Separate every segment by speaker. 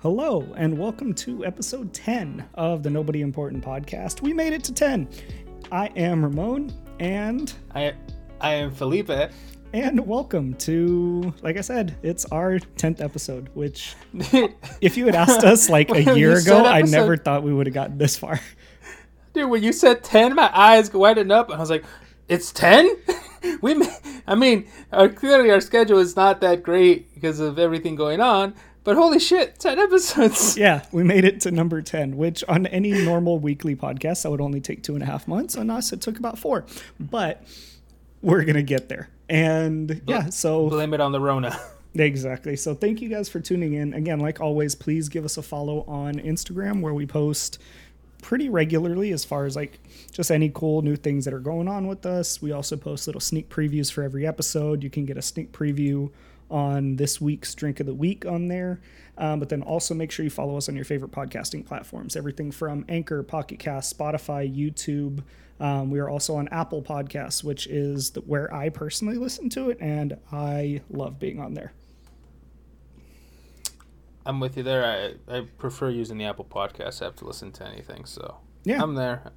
Speaker 1: Hello, and welcome to episode 10 of the Nobody Important podcast. We made it to 10. I am Ramon, and
Speaker 2: I I am Felipe.
Speaker 1: and welcome to, like I said, it's our 10th episode, which if you had asked us like a year ago, I never thought we would have gotten this far.
Speaker 2: Dude, when you said 10, my eyes widened up and I was like, it's 10? we I mean, uh, clearly our schedule is not that great because of everything going on, but holy shit, 10 episodes.
Speaker 1: Yeah, we made it to number 10, which on any normal weekly podcast, that would only take two and a half months. On us, it took about four. But we're going to get there. And yeah, so
Speaker 2: Blame it on the Rona.
Speaker 1: Exactly. So thank you guys for tuning in. Again, like always, please give us a follow on Instagram where we post pretty regularly as far as like just any cool new things that are going on with us. We also post little sneak previews for every episode. You can get a sneak preview on this week's drink of the week on there. Um, but then also make sure you follow us on your favorite podcasting platforms. Everything from Anchor, Pocket Cast, Spotify, YouTube. Um, we are also on Apple Podcasts, which is the, where I personally listen to it, and I love being on there.
Speaker 2: I'm with you there. I, I prefer using the Apple Podcast app to listen to anything, so
Speaker 1: Yeah.
Speaker 2: I'm there.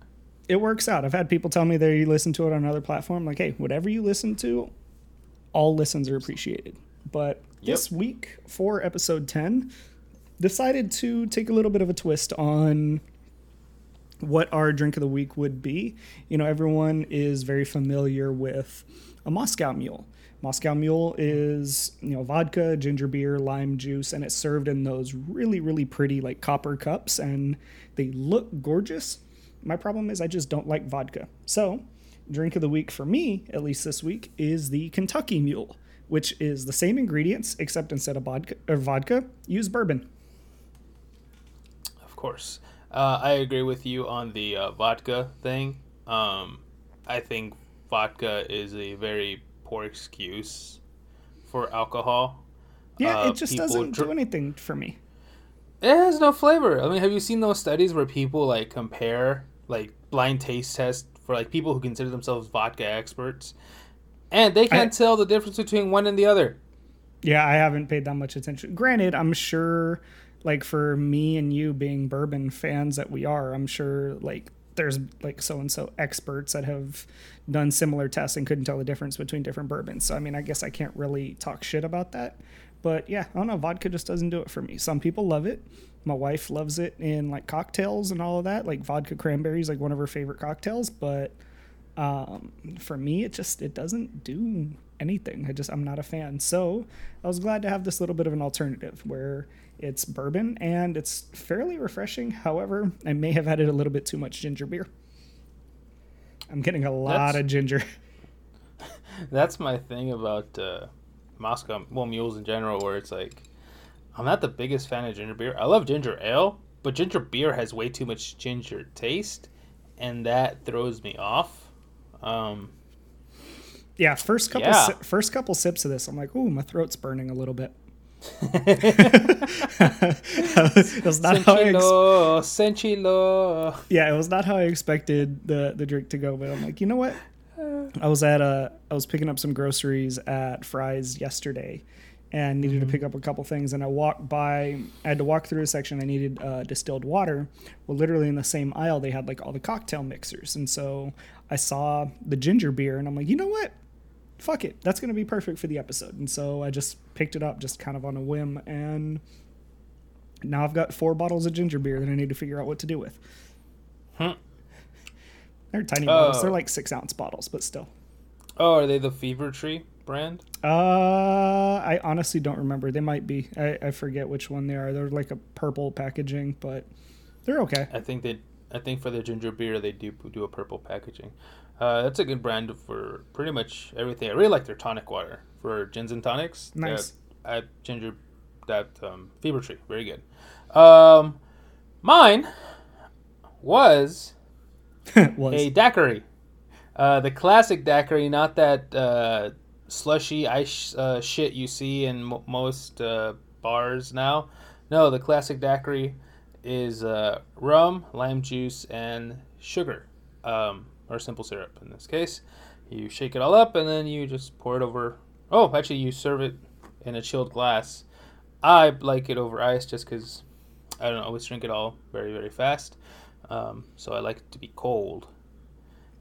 Speaker 1: it works out. I've had people tell me they listen to it on another platform. Like, hey, whatever you listen to, all listens are appreciated. But this week for episode 10, decided to take a little bit of a twist on what our drink of the week would be. You know, everyone is very familiar with a Moscow Mule. Moscow Mule is, you know, vodka, ginger beer, lime juice, and it's served in those really, really pretty, like copper cups, and they look gorgeous. My problem is I just don't like vodka. So, drink of the week for me, at least this week, is the Kentucky Mule, which is the same ingredients, except instead of vodka, or vodka use bourbon.
Speaker 2: Of course. Uh, I agree with you on the uh, vodka thing. Um, I think vodka is a very poor excuse for alcohol.
Speaker 1: Yeah,
Speaker 2: Uh,
Speaker 1: it just doesn't
Speaker 2: dr-
Speaker 1: do anything for me.
Speaker 2: It has no flavor. I mean, have you seen those studies where people like compare like blind taste tests for like people who consider themselves vodka experts, and they can't tell the difference between one and the other.
Speaker 1: Yeah, I haven't paid that much attention. Granted, I'm sure, like for me and you being bourbon fans that we are, I'm sure like there's like so and so experts that have done similar tests and couldn't tell the difference between different bourbons. So I mean, I guess I can't really talk shit about that. But yeah, I don't know. Vodka just doesn't do it for me. Some people love it. My wife loves it in like cocktails and all of that. Like vodka cranberry is like one of her favorite cocktails. But um, for me, it just it doesn't do anything. I just I'm not a fan. So I was glad to have this little bit of an alternative where it's bourbon and it's fairly refreshing. However, I may have added a little bit too much ginger beer. I'm getting a lot
Speaker 2: That's-
Speaker 1: of ginger.
Speaker 2: That's my thing about uh, Moscow, well, mules in general, where it's like, I'm not the biggest fan of ginger beer. I love ginger ale, but ginger beer has way too much ginger taste, and that throws me off. Um,
Speaker 1: Yeah, first couple
Speaker 2: Yeah.
Speaker 1: si- first couple sips of this, I'm like, ooh, my throat's burning a little bit. it was not how I ex-
Speaker 2: Senchilo, Senchilo.
Speaker 1: yeah, it was not how I expected the the drink to go, but I'm like, you know what? I was at a I was picking up some groceries at Fry's yesterday and needed to pick up a couple things and I walked by I had to walk through a section I needed uh, distilled water. Well, literally in the same aisle they had like all the cocktail mixers and so I saw the ginger beer and I'm like, "You know what? Fuck it. That's going to be perfect for the episode." And so I just picked it up just kind of on a whim and now I've got four bottles of ginger beer that I need to figure out what to do with.
Speaker 2: Huh.
Speaker 1: They're tiny bottles.
Speaker 2: Oh.
Speaker 1: They're like six ounce bottles, but still.
Speaker 2: Oh, are they the Fever Tree brand?
Speaker 1: Uh, I honestly don't remember. They might be. I, I forget which one they are. They're like a purple packaging, but they're okay.
Speaker 2: I think they, I think for the ginger beer they do do a purple packaging. Uh, that's a good brand for pretty much everything. I really like their tonic water for gins and tonics.
Speaker 1: Nice.
Speaker 2: That, at ginger, that um, Fever Tree, very good. Um, mine was
Speaker 1: Was
Speaker 2: a daiquiri. Uh, the classic daiquiri, not that uh, slushy ice uh, shit you see in mo most uh, bars now. No, the classic daiquiri is uh, rum, lime juice, and sugar, um, or simple syrup in this case. You shake it all up, and then you just pour it over. Oh, actually, you serve it in a chilled glass. I like it over ice just because I don't always drink it all very very fast. Um, so I like it to be cold.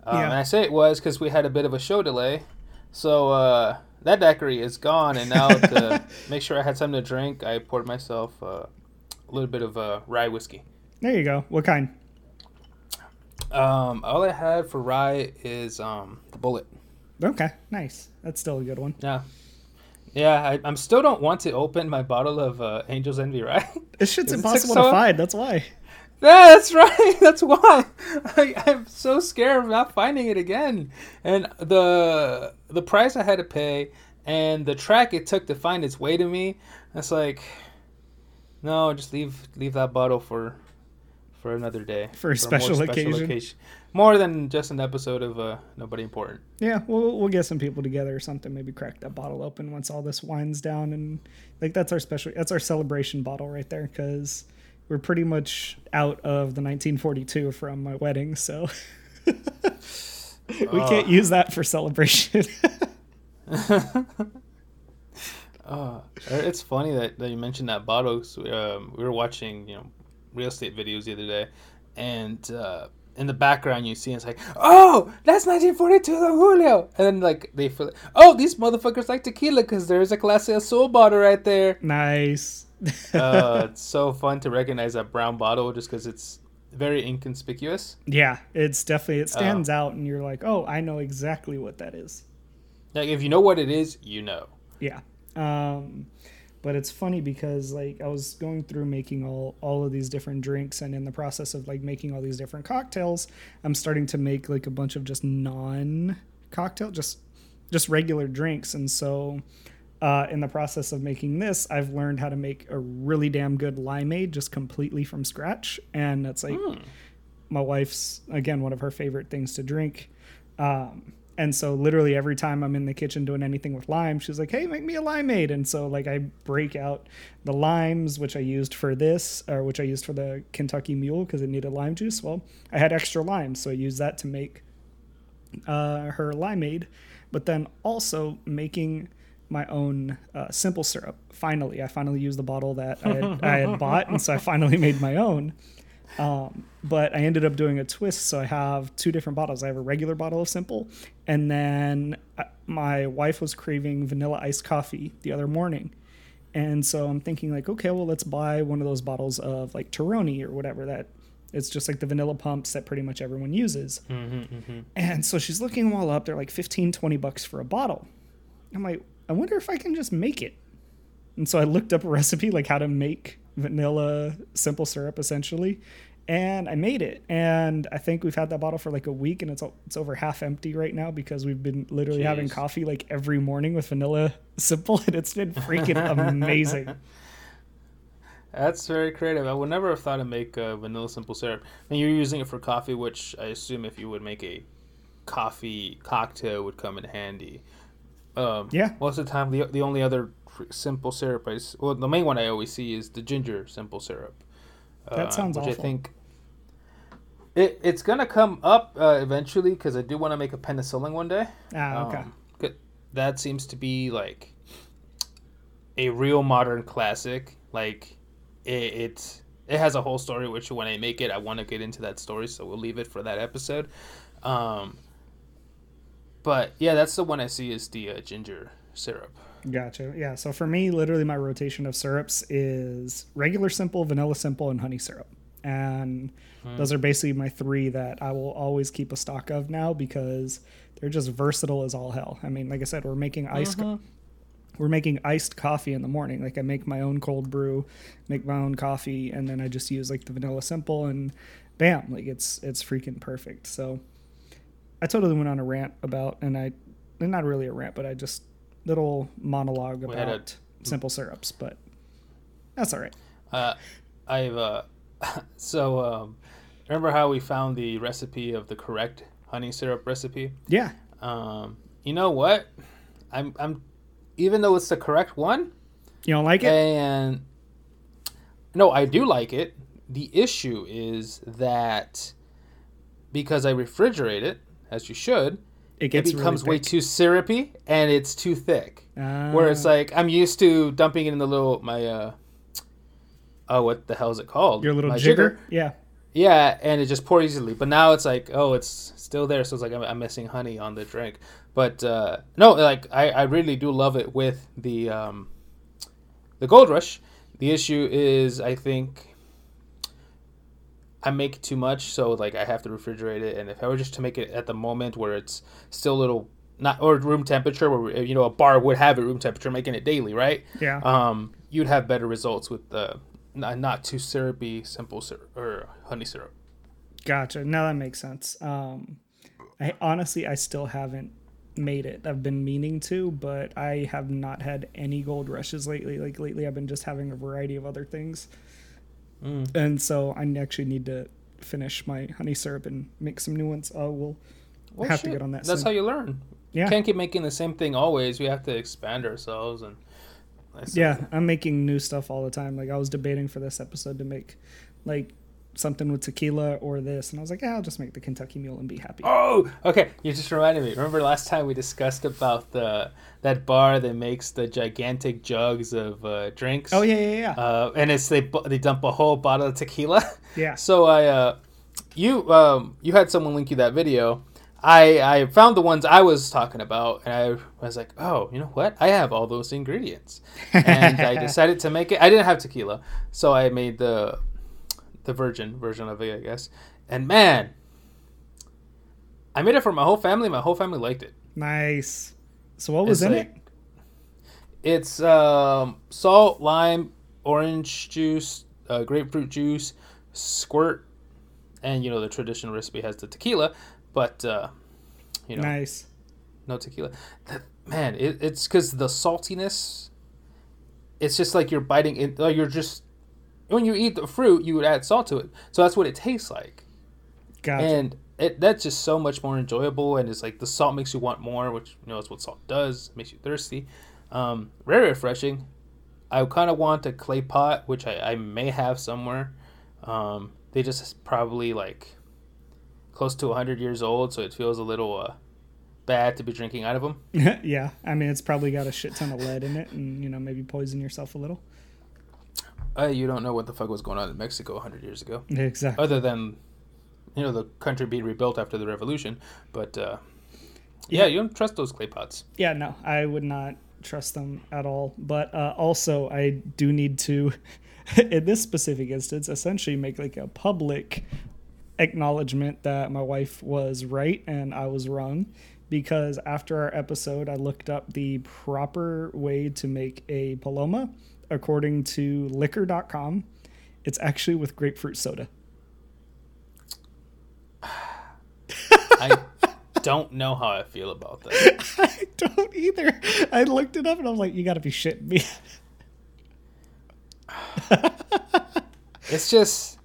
Speaker 2: Um,
Speaker 1: Yeah.
Speaker 2: And I say it was because we had a bit of a show delay. So uh, that daiquiri is gone, and now to make sure I had something to drink, I poured myself uh, a little bit of uh, rye whiskey.
Speaker 1: There you go. What kind?
Speaker 2: Um, all I had for rye is um, the Bulleit.
Speaker 1: Okay, nice. That's still a good one.
Speaker 2: Yeah. Yeah, I, I'm still don't want to open my bottle of uh, Angel's Envy, right?
Speaker 1: This shit's
Speaker 2: It's
Speaker 1: impossible to find. That's why.
Speaker 2: Yeah, that's right. That's why I, I'm so scared of not finding it again. And the the price I had to pay and the track it took to find its way to me, it's like, no, just leave leave that bottle for for another day
Speaker 1: For a special occasion.
Speaker 2: More than just an episode of uh, Nobody Important.
Speaker 1: Yeah, we'll we'll get some people together or something. Maybe crack that bottle open once all this winds down, and like that's our special. That's our celebration bottle right there because we're pretty much out of the 1942 from my wedding, so we can't use that for celebration.
Speaker 2: Uh, it's funny that, that you mentioned that bottle. 'cause, Um, we were watching, you know, real estate videos the other day, and uh, in the background you see it's like, oh, that's 1942 Don Julio, and then like they feel, oh, these motherfuckers like tequila because there's a Clase Azul bottle right there.
Speaker 1: nice.
Speaker 2: Uh, it's so fun to recognize that brown bottle just because it's very inconspicuous.
Speaker 1: yeah, it's definitely it stands out, and you're like, oh, I know exactly what that is.
Speaker 2: Like if you know what it is, you know.
Speaker 1: Yeah. Um, but it's funny because like I was going through making all all of these different drinks, and in the process of like making all these different cocktails, I'm starting to make like a bunch of just non cocktail, just just regular drinks, and so. Uh, in the process of making this, I've learned how to make a really damn good limeade just completely from scratch, and that's like my wife's again one of her favorite things to drink. Um, and so literally every time I'm in the kitchen doing anything with lime, she's like, "Hey, make me a limeade." And so like I break out the limes which I used for this, or which I used for the Kentucky Mule because it needed lime juice. Well, I had extra lime, so I used that to make uh, her limeade. But then also making my own uh, simple syrup. Finally, I finally used the bottle that I had, I had bought, and so I finally made my own. Um, but I ended up doing a twist, so I have two different bottles. I have a regular bottle of simple, and then uh, my wife was craving vanilla iced coffee the other morning, and so I'm thinking like, okay, well let's buy one of those bottles of like Torani or whatever that. It's just like the vanilla pumps that pretty much everyone uses. And so she's looking them all up. They're like 15, 20 bucks for a bottle. I'm like, I wonder if I can just make it. And so I looked up a recipe, like how to make vanilla simple syrup essentially. And I made it. And I think we've had that bottle for like a week and it's it's over half empty right now because we've been literally having coffee like every morning with vanilla simple and it's been freaking amazing.
Speaker 2: That's very creative. I would never have thought to make uh, vanilla simple syrup. And you're using it for coffee, which I assume if you would make a coffee cocktail would come in handy. Um,
Speaker 1: Yeah.
Speaker 2: Most of the time, the, the only other simple syrup I well, the main one I always see is the ginger simple syrup.
Speaker 1: That sounds
Speaker 2: which I think it, it's gonna come up uh, eventually because I do want to make a penicillin one day.
Speaker 1: Ah, okay.
Speaker 2: Um, good. that seems to be like a real modern classic. Like it, it, it has a whole story. Which when I make it, I want to get into that story. So we'll leave it for that episode. Um, but yeah, that's the one I see is the uh, ginger syrup.
Speaker 1: Gotcha. Yeah. So for me, literally, my rotation of syrups is regular simple, vanilla simple, and honey syrup. And those are basically my three that I will always keep a stock of now because they're just versatile as all hell. I mean, like I said, we're making iced. We're making iced coffee in the morning. Like I make my own cold brew, make my own coffee, and then I just use like the vanilla simple, and bam, like it's it's freaking perfect. So I totally went on a rant about, and I, not really a rant, but I just little monologue
Speaker 2: had a-
Speaker 1: about simple syrups, but that's all right.
Speaker 2: Uh, I've uh, so um, remember how we found the recipe of the correct honey syrup recipe?
Speaker 1: Yeah,
Speaker 2: Um, you know what? I'm I'm even though it's the correct one,
Speaker 1: you don't like it?
Speaker 2: and no, I do like it. The issue is that because I refrigerate it, as you should,
Speaker 1: it
Speaker 2: it becomes
Speaker 1: really
Speaker 2: way too syrupy and it's too thick.
Speaker 1: Uh,
Speaker 2: Where it's like I'm used to dumping it in the little my uh oh, what the hell is it called?
Speaker 1: Your little
Speaker 2: My
Speaker 1: jigger. Yeah.
Speaker 2: Yeah, and it just poured easily. But now it's like, oh, it's still there, so it's like I'm, I'm missing honey on the drink. But uh, no, like I, I really do love it with the um, the Gold Rush. The issue is, I think I make too much, so like I have to refrigerate it. And if I were just to make it at the moment where it's still a little not or room temperature, where you know a bar would have it room temperature, making it daily, right?
Speaker 1: Yeah.
Speaker 2: Um, you'd have better results with the not, not too syrupy, simple syrup or honey syrup.
Speaker 1: Gotcha. Now that makes sense. Um, I honestly, I still haven't made it. I've been meaning to, but I have not had any gold rushes lately. Like lately, I've been just having a variety of other things,
Speaker 2: Mm.
Speaker 1: and so I actually need to finish my honey syrup and make some new ones. Uh, we'll
Speaker 2: Well,
Speaker 1: have to get on that.
Speaker 2: That's
Speaker 1: soon.
Speaker 2: how you learn.
Speaker 1: Yeah.
Speaker 2: Can't keep making the same thing always. We have to expand ourselves and.
Speaker 1: Yeah. I'm making new stuff all the time. Like I was debating for this episode to make like something with tequila or this, and I was like, yeah, I'll just make the Kentucky Mule and be happy.
Speaker 2: Oh, okay. You just reminded me. Remember last time we discussed about the that bar that makes the gigantic jugs of uh, drinks.
Speaker 1: Oh yeah, yeah, yeah.
Speaker 2: Uh, and it's they they dump a whole bottle of tequila.
Speaker 1: yeah.
Speaker 2: So I, uh, you, um, you had someone link you that video. I, I found the ones I was talking about, and I was like, oh, you know what? I have all those ingredients, and I decided to make it. I didn't have tequila, so I made the, the virgin version of it, I guess. And man, I made it for my whole family. My whole family liked it.
Speaker 1: Nice. So what was
Speaker 2: It's
Speaker 1: in
Speaker 2: like-
Speaker 1: it?
Speaker 2: It's um, salt, lime, orange juice, uh, grapefruit juice, squirt, and you know the traditional recipe has the tequila, but uh, you know
Speaker 1: Nice.
Speaker 2: no tequila. That, man, it, it's because the saltiness. It's just like you're biting it. Like you're just when you eat the fruit, you would add salt to it, so that's what it tastes like,
Speaker 1: Gotcha.
Speaker 2: and it that's just so much more enjoyable. And it's like the salt makes you want more, which you know is what salt does. It makes you thirsty. Um, very refreshing. I kind of want a clay pot, which I, I may have somewhere. Um, they just probably like close to 100 years old, so it feels a little uh, bad to be drinking out of them.
Speaker 1: yeah. I mean, it's probably got a shit ton of lead in it, and you know maybe poison yourself a little.
Speaker 2: Uh, you don't know what the fuck was going on in Mexico 100 years ago,
Speaker 1: Exactly.
Speaker 2: other than you know the country being rebuilt after the revolution. But uh, yeah, you don't trust those clay pots.
Speaker 1: Yeah, no, I would not trust them at all. But uh, also, I do need to, in this specific instance, essentially make like a public acknowledgement that my wife was right and I was wrong. Because after our episode, I looked up the proper way to make a paloma according to liquor.com. It's actually with grapefruit soda.
Speaker 2: I don't know how I feel about that.
Speaker 1: I don't either. I looked it up and I was like, you got to be shitting me.
Speaker 2: It's just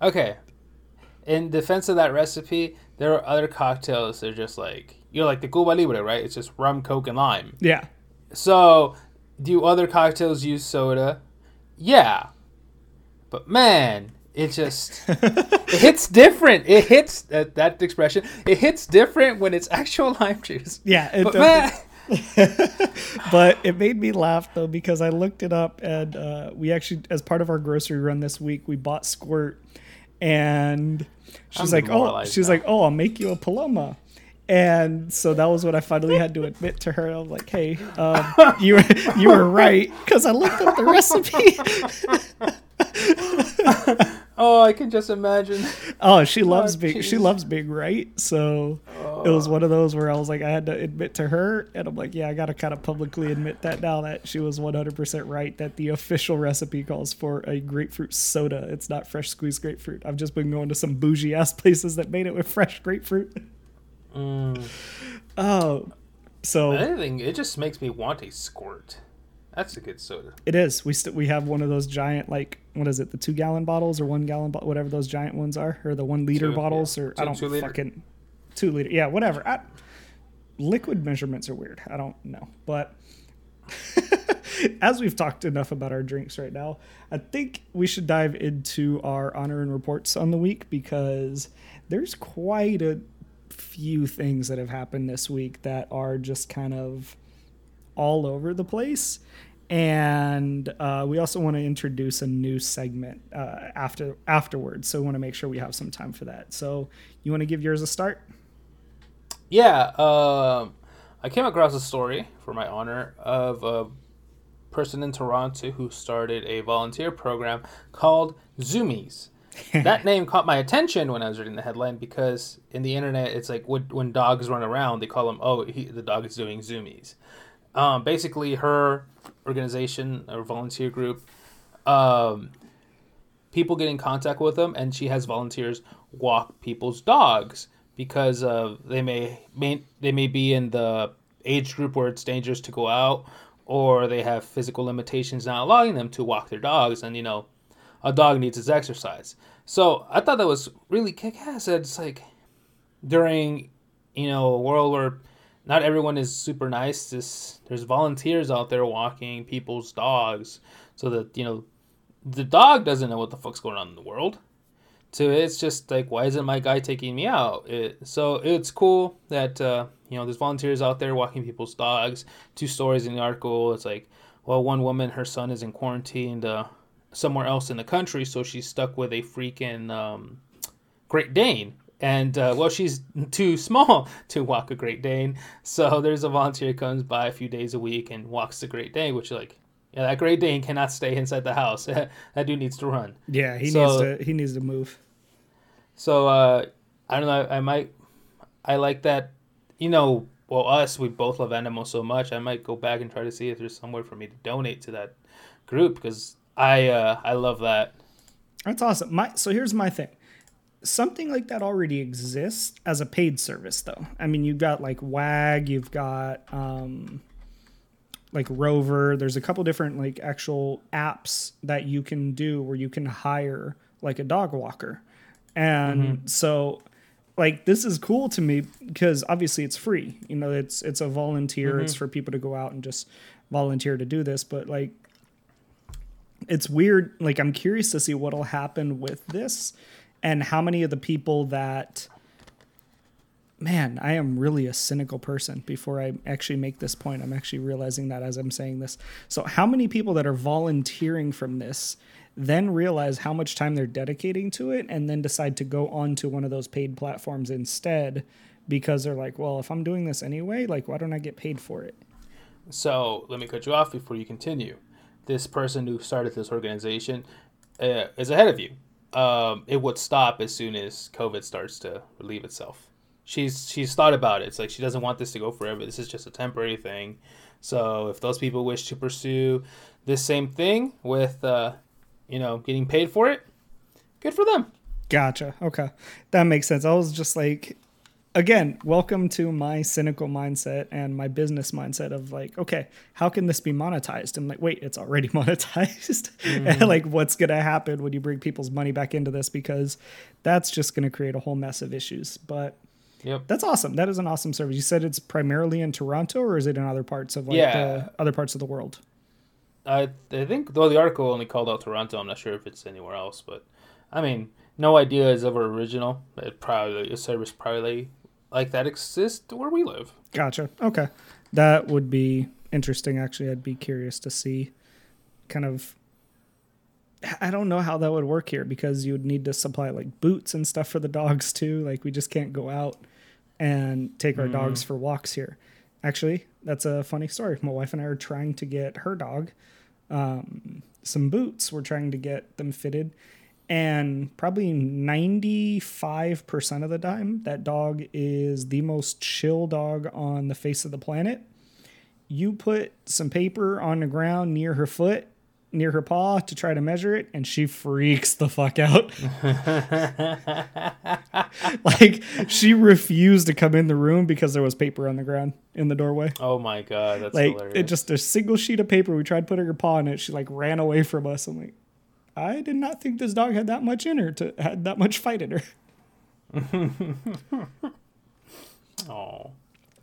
Speaker 2: okay. In defense of that recipe, there are other cocktails that are just like you know, like the Cuba Libre, right? It's just rum, coke, and lime.
Speaker 1: yeah.
Speaker 2: So, do other cocktails use soda? Yeah, but man, it just it hits different. It hits that, that expression. It hits different when it's actual lime juice.
Speaker 1: Yeah. It
Speaker 2: But man,
Speaker 1: but it made me laugh though because I looked it up and uh, we actually, as part of our grocery run this week, we bought Squirt, and she's
Speaker 2: I'm
Speaker 1: like, "Oh, she's
Speaker 2: now.
Speaker 1: like, oh, I'll make you a paloma." And so that was what I finally had to admit to her. I'm like, "Hey, um, you were you were right," because I looked up the recipe.
Speaker 2: oh, I can just imagine.
Speaker 1: oh, she loves being she loves being right. So it was one of those where I was like, I had to admit to her, and I'm like, yeah, I got to kind of publicly admit that now that she was 100% right that the official recipe calls for a grapefruit soda. It's not fresh squeezed grapefruit. I've just been going to some bougie ass places that made it with fresh grapefruit.
Speaker 2: Mm.
Speaker 1: Oh, so
Speaker 2: Anything, it just makes me want a squirt. That's a good soda.
Speaker 1: it is. We st- we have one of those giant like what is it? The two gallon bottles or one gallon, bo- whatever those giant ones are, or the one liter
Speaker 2: Two,
Speaker 1: bottles,
Speaker 2: yeah.
Speaker 1: or I don't
Speaker 2: two liter.
Speaker 1: fucking two liter. Yeah, whatever. I, liquid measurements are weird. I don't know, but as we've talked enough about our drinks right now, I think we should dive into our honor and reports on the week because there's quite a few things that have happened this week that are just kind of all over the place. and uh, we also want to introduce a new segment uh, after afterwards. So we want to make sure we have some time for that. So you want to give yours a start?
Speaker 2: Yeah, um, I came across a story for my honor of a person in Toronto who started a volunteer program called Zoomies. that name caught my attention when I was reading the headline because in the internet it's like when, dogs run around they call them oh he, the dog is doing zoomies. Um, basically, her organization or volunteer group, um, people get in contact with them, and she has volunteers walk people's dogs because uh, they may, may they may be in the age group where it's dangerous to go out, or they have physical limitations not allowing them to walk their dogs, and you know, a dog needs its exercise. So I thought that was really kick ass. It's like during you know a world where not everyone is super nice. This there's volunteers out there walking people's dogs, so that you know the dog doesn't know what the fuck's going on in the world. So it's just like, why isn't my guy taking me out? It, so it's cool that uh, you know there's volunteers out there walking people's dogs. Two stories in the article. It's like, well, one woman, her son is in quarantine uh, somewhere else in the country, so she's stuck with a freaking um, Great Dane and uh, well, she's too small to walk a Great Dane. So there's a volunteer comes by a few days a week and walks the Great Dane, which like, yeah, that Great Dane cannot stay inside the house. that dude needs to run.
Speaker 1: Yeah, he so, needs to he needs to move.
Speaker 2: So uh, I don't know. I might. I like that. You know, well, us we both love animals so much. I might go back and try to see if there's somewhere for me to donate to that group because I uh, I love that.
Speaker 1: That's awesome. My so here's my thing something like that already exists as a paid service though i mean you've got like wag you've got um, like rover there's a couple different like actual apps that you can do where you can hire like a dog walker and mm-hmm. so like this is cool to me because obviously it's free you know it's it's a volunteer mm-hmm. it's for people to go out and just volunteer to do this but like it's weird like i'm curious to see what'll happen with this and how many of the people that man i am really a cynical person before i actually make this point. I'm actually realizing that as i'm saying this. So how many people that are volunteering from this then realize how much time they're dedicating to it and then decide to go on to one of those paid platforms instead because they're like well if i'm doing this anyway like why don't i get paid for it?
Speaker 2: So let me cut you off before you continue this person who started this organization uh, is ahead of you um, it would stop as soon as COVID starts to relieve itself. She's she's thought about it. It's like she doesn't want this to go forever. This is just a temporary thing. So if those people wish to pursue this same thing with, uh, you know, getting paid for it, good for them.
Speaker 1: Gotcha. Okay, that makes sense. I was just like, again, welcome to my cynical mindset and my business mindset of like, okay, how can this be monetized? And like, wait, it's already monetized. And mm-hmm. like, what's going to happen when you bring people's money back into this? Because that's just going to create a whole mess of issues. But
Speaker 2: yep.
Speaker 1: that's awesome. That is an awesome service. You said it's primarily in Toronto or is it in other parts of like yeah. the other parts of the world?
Speaker 2: I, I think, though the article only called out Toronto, I'm not sure if it's anywhere else, but I mean, no idea is ever original. It probably a service probably like that exist where we live.
Speaker 1: Gotcha. Okay. That would be interesting actually. I'd be curious to see kind of I don't know how that would work here because you would need to supply like boots and stuff for the dogs too. Like we just can't go out and take our mm. dogs for walks here. Actually, that's a funny story. My wife and I are trying to get her dog um, some boots. We're trying to get them fitted and probably 95% of the time that dog is the most chill dog on the face of the planet. You put some paper on the ground near her foot near her paw to try to measure it and she freaks the fuck out. Like she refused to come in the room because there was paper on the ground in the doorway.
Speaker 2: Oh my god that's
Speaker 1: like
Speaker 2: hilarious.
Speaker 1: it just a single sheet of paper we tried putting her paw in it she like ran away from us. I'm like I did not think this dog had that much in her to had that much fight in her.
Speaker 2: oh,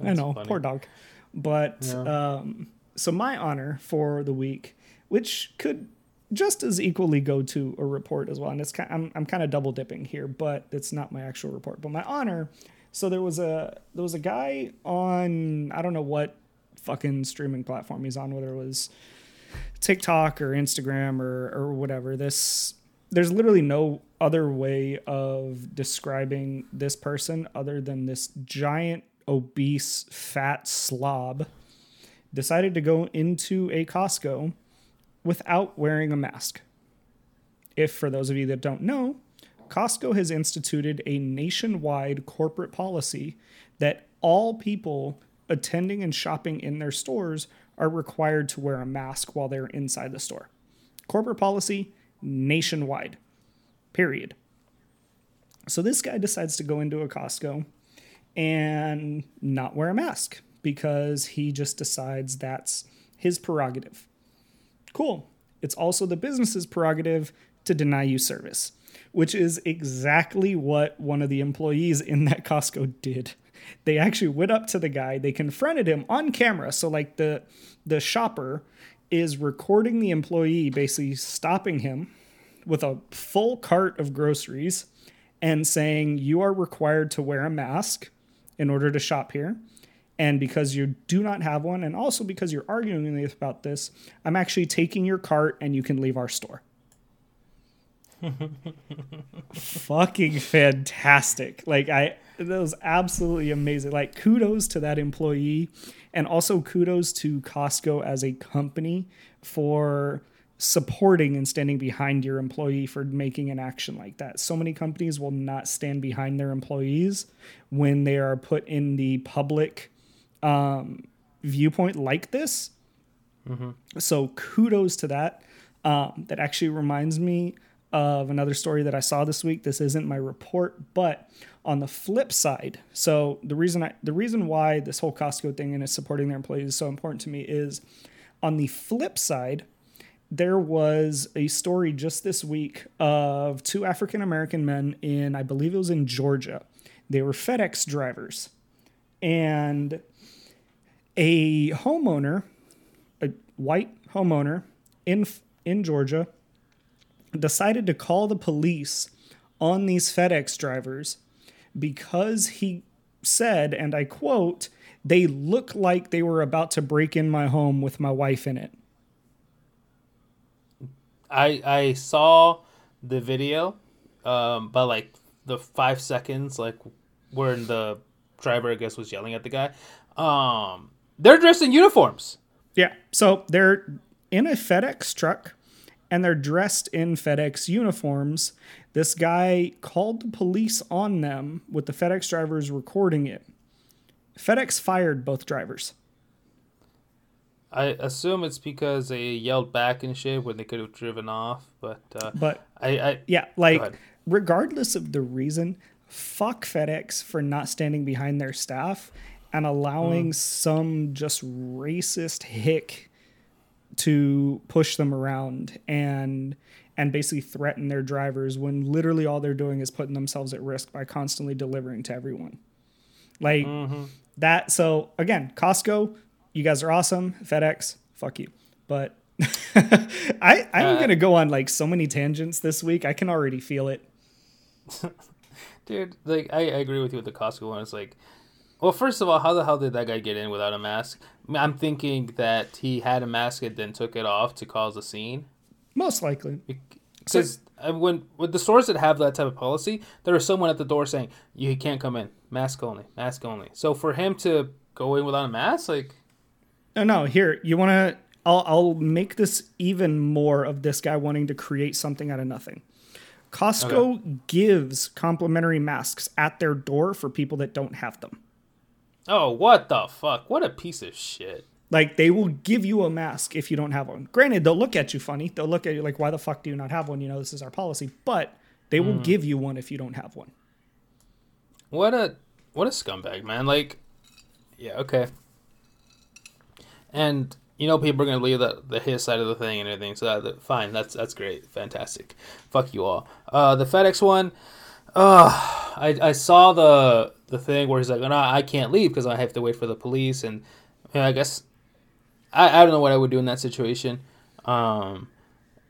Speaker 1: I know, funny. poor dog. But yeah. um, so my honor for the week, which could just as equally go to a report as well, and it's kind, I'm I'm kind of double dipping here, but it's not my actual report. But my honor, so there was a there was a guy on I don't know what fucking streaming platform he's on, whether it was TikTok or Instagram or or whatever. This there's literally no other way of describing this person other than this giant obese fat slob decided to go into a Costco without wearing a mask. If for those of you that don't know, Costco has instituted a nationwide corporate policy that all people attending and shopping in their stores are required to wear a mask while they're inside the store. Corporate policy nationwide. Period. So this guy decides to go into a Costco and not wear a mask because he just decides that's his prerogative. Cool. It's also the business's prerogative to deny you service, which is exactly what one of the employees in that Costco did. They actually went up to the guy, they confronted him on camera. So like the the shopper is recording the employee basically stopping him with a full cart of groceries and saying you are required to wear a mask in order to shop here. And because you do not have one, and also because you're arguing with about this, I'm actually taking your cart and you can leave our store. Fucking fantastic. Like, I, that was absolutely amazing. Like, kudos to that employee, and also kudos to Costco as a company for supporting and standing behind your employee for making an action like that. So many companies will not stand behind their employees when they are put in the public um, viewpoint like this. Mm-hmm. So kudos to that. Um, that actually reminds me of another story that I saw this week. This isn't my report, but on the flip side, so the reason I the reason why this whole Costco thing and is supporting their employees is so important to me is on the flip side, there was a story just this week of two African American men in, I believe it was in Georgia. They were FedEx drivers. And a homeowner, a white homeowner in, in Georgia, decided to call the police on these FedEx drivers because he said, and I quote, they look like they were about to break in my home with my wife in it.
Speaker 2: I I saw the video, um, but like the five seconds, like where the driver I guess was yelling at the guy. Um, they're dressed in uniforms.
Speaker 1: Yeah, so they're in a FedEx truck, and they're dressed in FedEx uniforms. This guy called the police on them with the FedEx drivers recording it. FedEx fired both drivers.
Speaker 2: I assume it's because they yelled back and shit when they could have driven off, but uh,
Speaker 1: but
Speaker 2: I, I
Speaker 1: yeah, like regardless of the reason, fuck FedEx for not standing behind their staff and allowing mm. some just racist hick to push them around and and basically threaten their drivers when literally all they're doing is putting themselves at risk by constantly delivering to everyone. Like mm-hmm. that so again, Costco you guys are awesome. FedEx, fuck you. But I I'm uh, gonna go on like so many tangents this week. I can already feel it.
Speaker 2: Dude, like I, I agree with you with the Costco one. It's like, well, first of all, how the hell did that guy get in without a mask? I'm thinking that he had a mask and then took it off to cause a scene.
Speaker 1: Most likely.
Speaker 2: Because uh, when with the stores that have that type of policy, there is someone at the door saying you can't come in, mask only, mask only. So for him to go in without a mask, like
Speaker 1: no, no. Here, you want to? I'll I'll make this even more of this guy wanting to create something out of nothing. Costco okay. gives complimentary masks at their door for people that don't have them.
Speaker 2: Oh, what the fuck? What a piece of shit.
Speaker 1: Like they will give you a mask if you don't have one. Granted, they'll look at you funny. They'll look at you like, "Why the fuck do you not have one?" You know, this is our policy. But they will mm. give you one if you don't have one.
Speaker 2: What a what a scumbag, man. Like, yeah, okay and you know people are gonna leave the, the his side of the thing and everything. So that, fine, that's that's great, fantastic. Fuck you all. Uh, the FedEx one, uh, I I saw the the thing where he's like, no, I can't leave because I have to wait for the police, and I guess I I don't know what I would do in that situation. Um,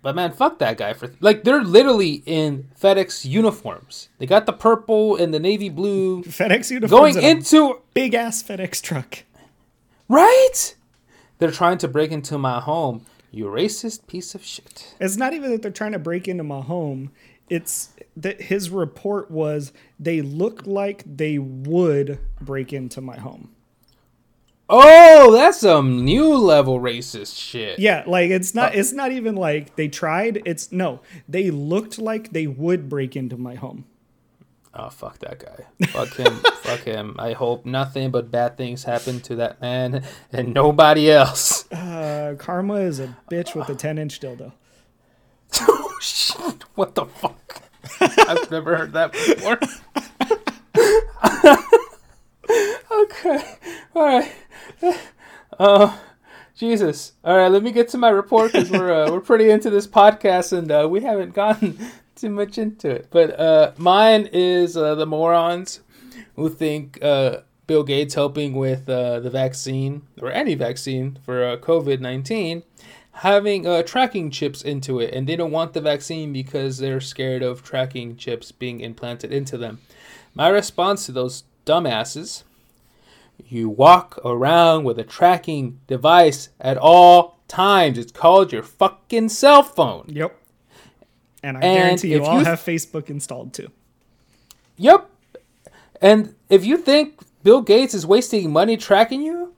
Speaker 2: but man, fuck that guy for like they're literally in FedEx uniforms. They got the purple and the navy blue
Speaker 1: FedEx uniforms
Speaker 2: going into
Speaker 1: big ass FedEx truck.
Speaker 2: Right? they're trying to break into my home You racist piece of shit.
Speaker 1: It's not even that they're trying to break into my home. It's that his report was they looked like they would break into my home.
Speaker 2: Oh, that's some new level racist shit.
Speaker 1: Yeah, like it's not it's not even like they tried. It's no, they looked like they would break into my home.
Speaker 2: Oh fuck that guy. Fuck him. fuck him. I hope nothing but bad things happen to that man and nobody else.
Speaker 1: Uh, karma is a bitch with a 10 inch dildo.
Speaker 2: shit. What the fuck? I've never heard that before. okay. All right. Uh Jesus. All right, let me get to my report because we're uh, we're pretty into this podcast and uh, we haven't gotten too much into it. But uh, mine is uh, the morons who think uh, Bill Gates helping with uh, the vaccine or any vaccine for COVID 19 having uh, tracking chips into it. And they don't want the vaccine because they're scared of tracking chips being implanted into them. My response to those dumbasses you walk around with a tracking device at all times. It's called your fucking cell phone.
Speaker 1: Yep. And I
Speaker 2: And
Speaker 1: guarantee you all
Speaker 2: you-
Speaker 1: have Facebook installed too.
Speaker 2: Yep. And if you think Bill Gates is wasting money tracking you,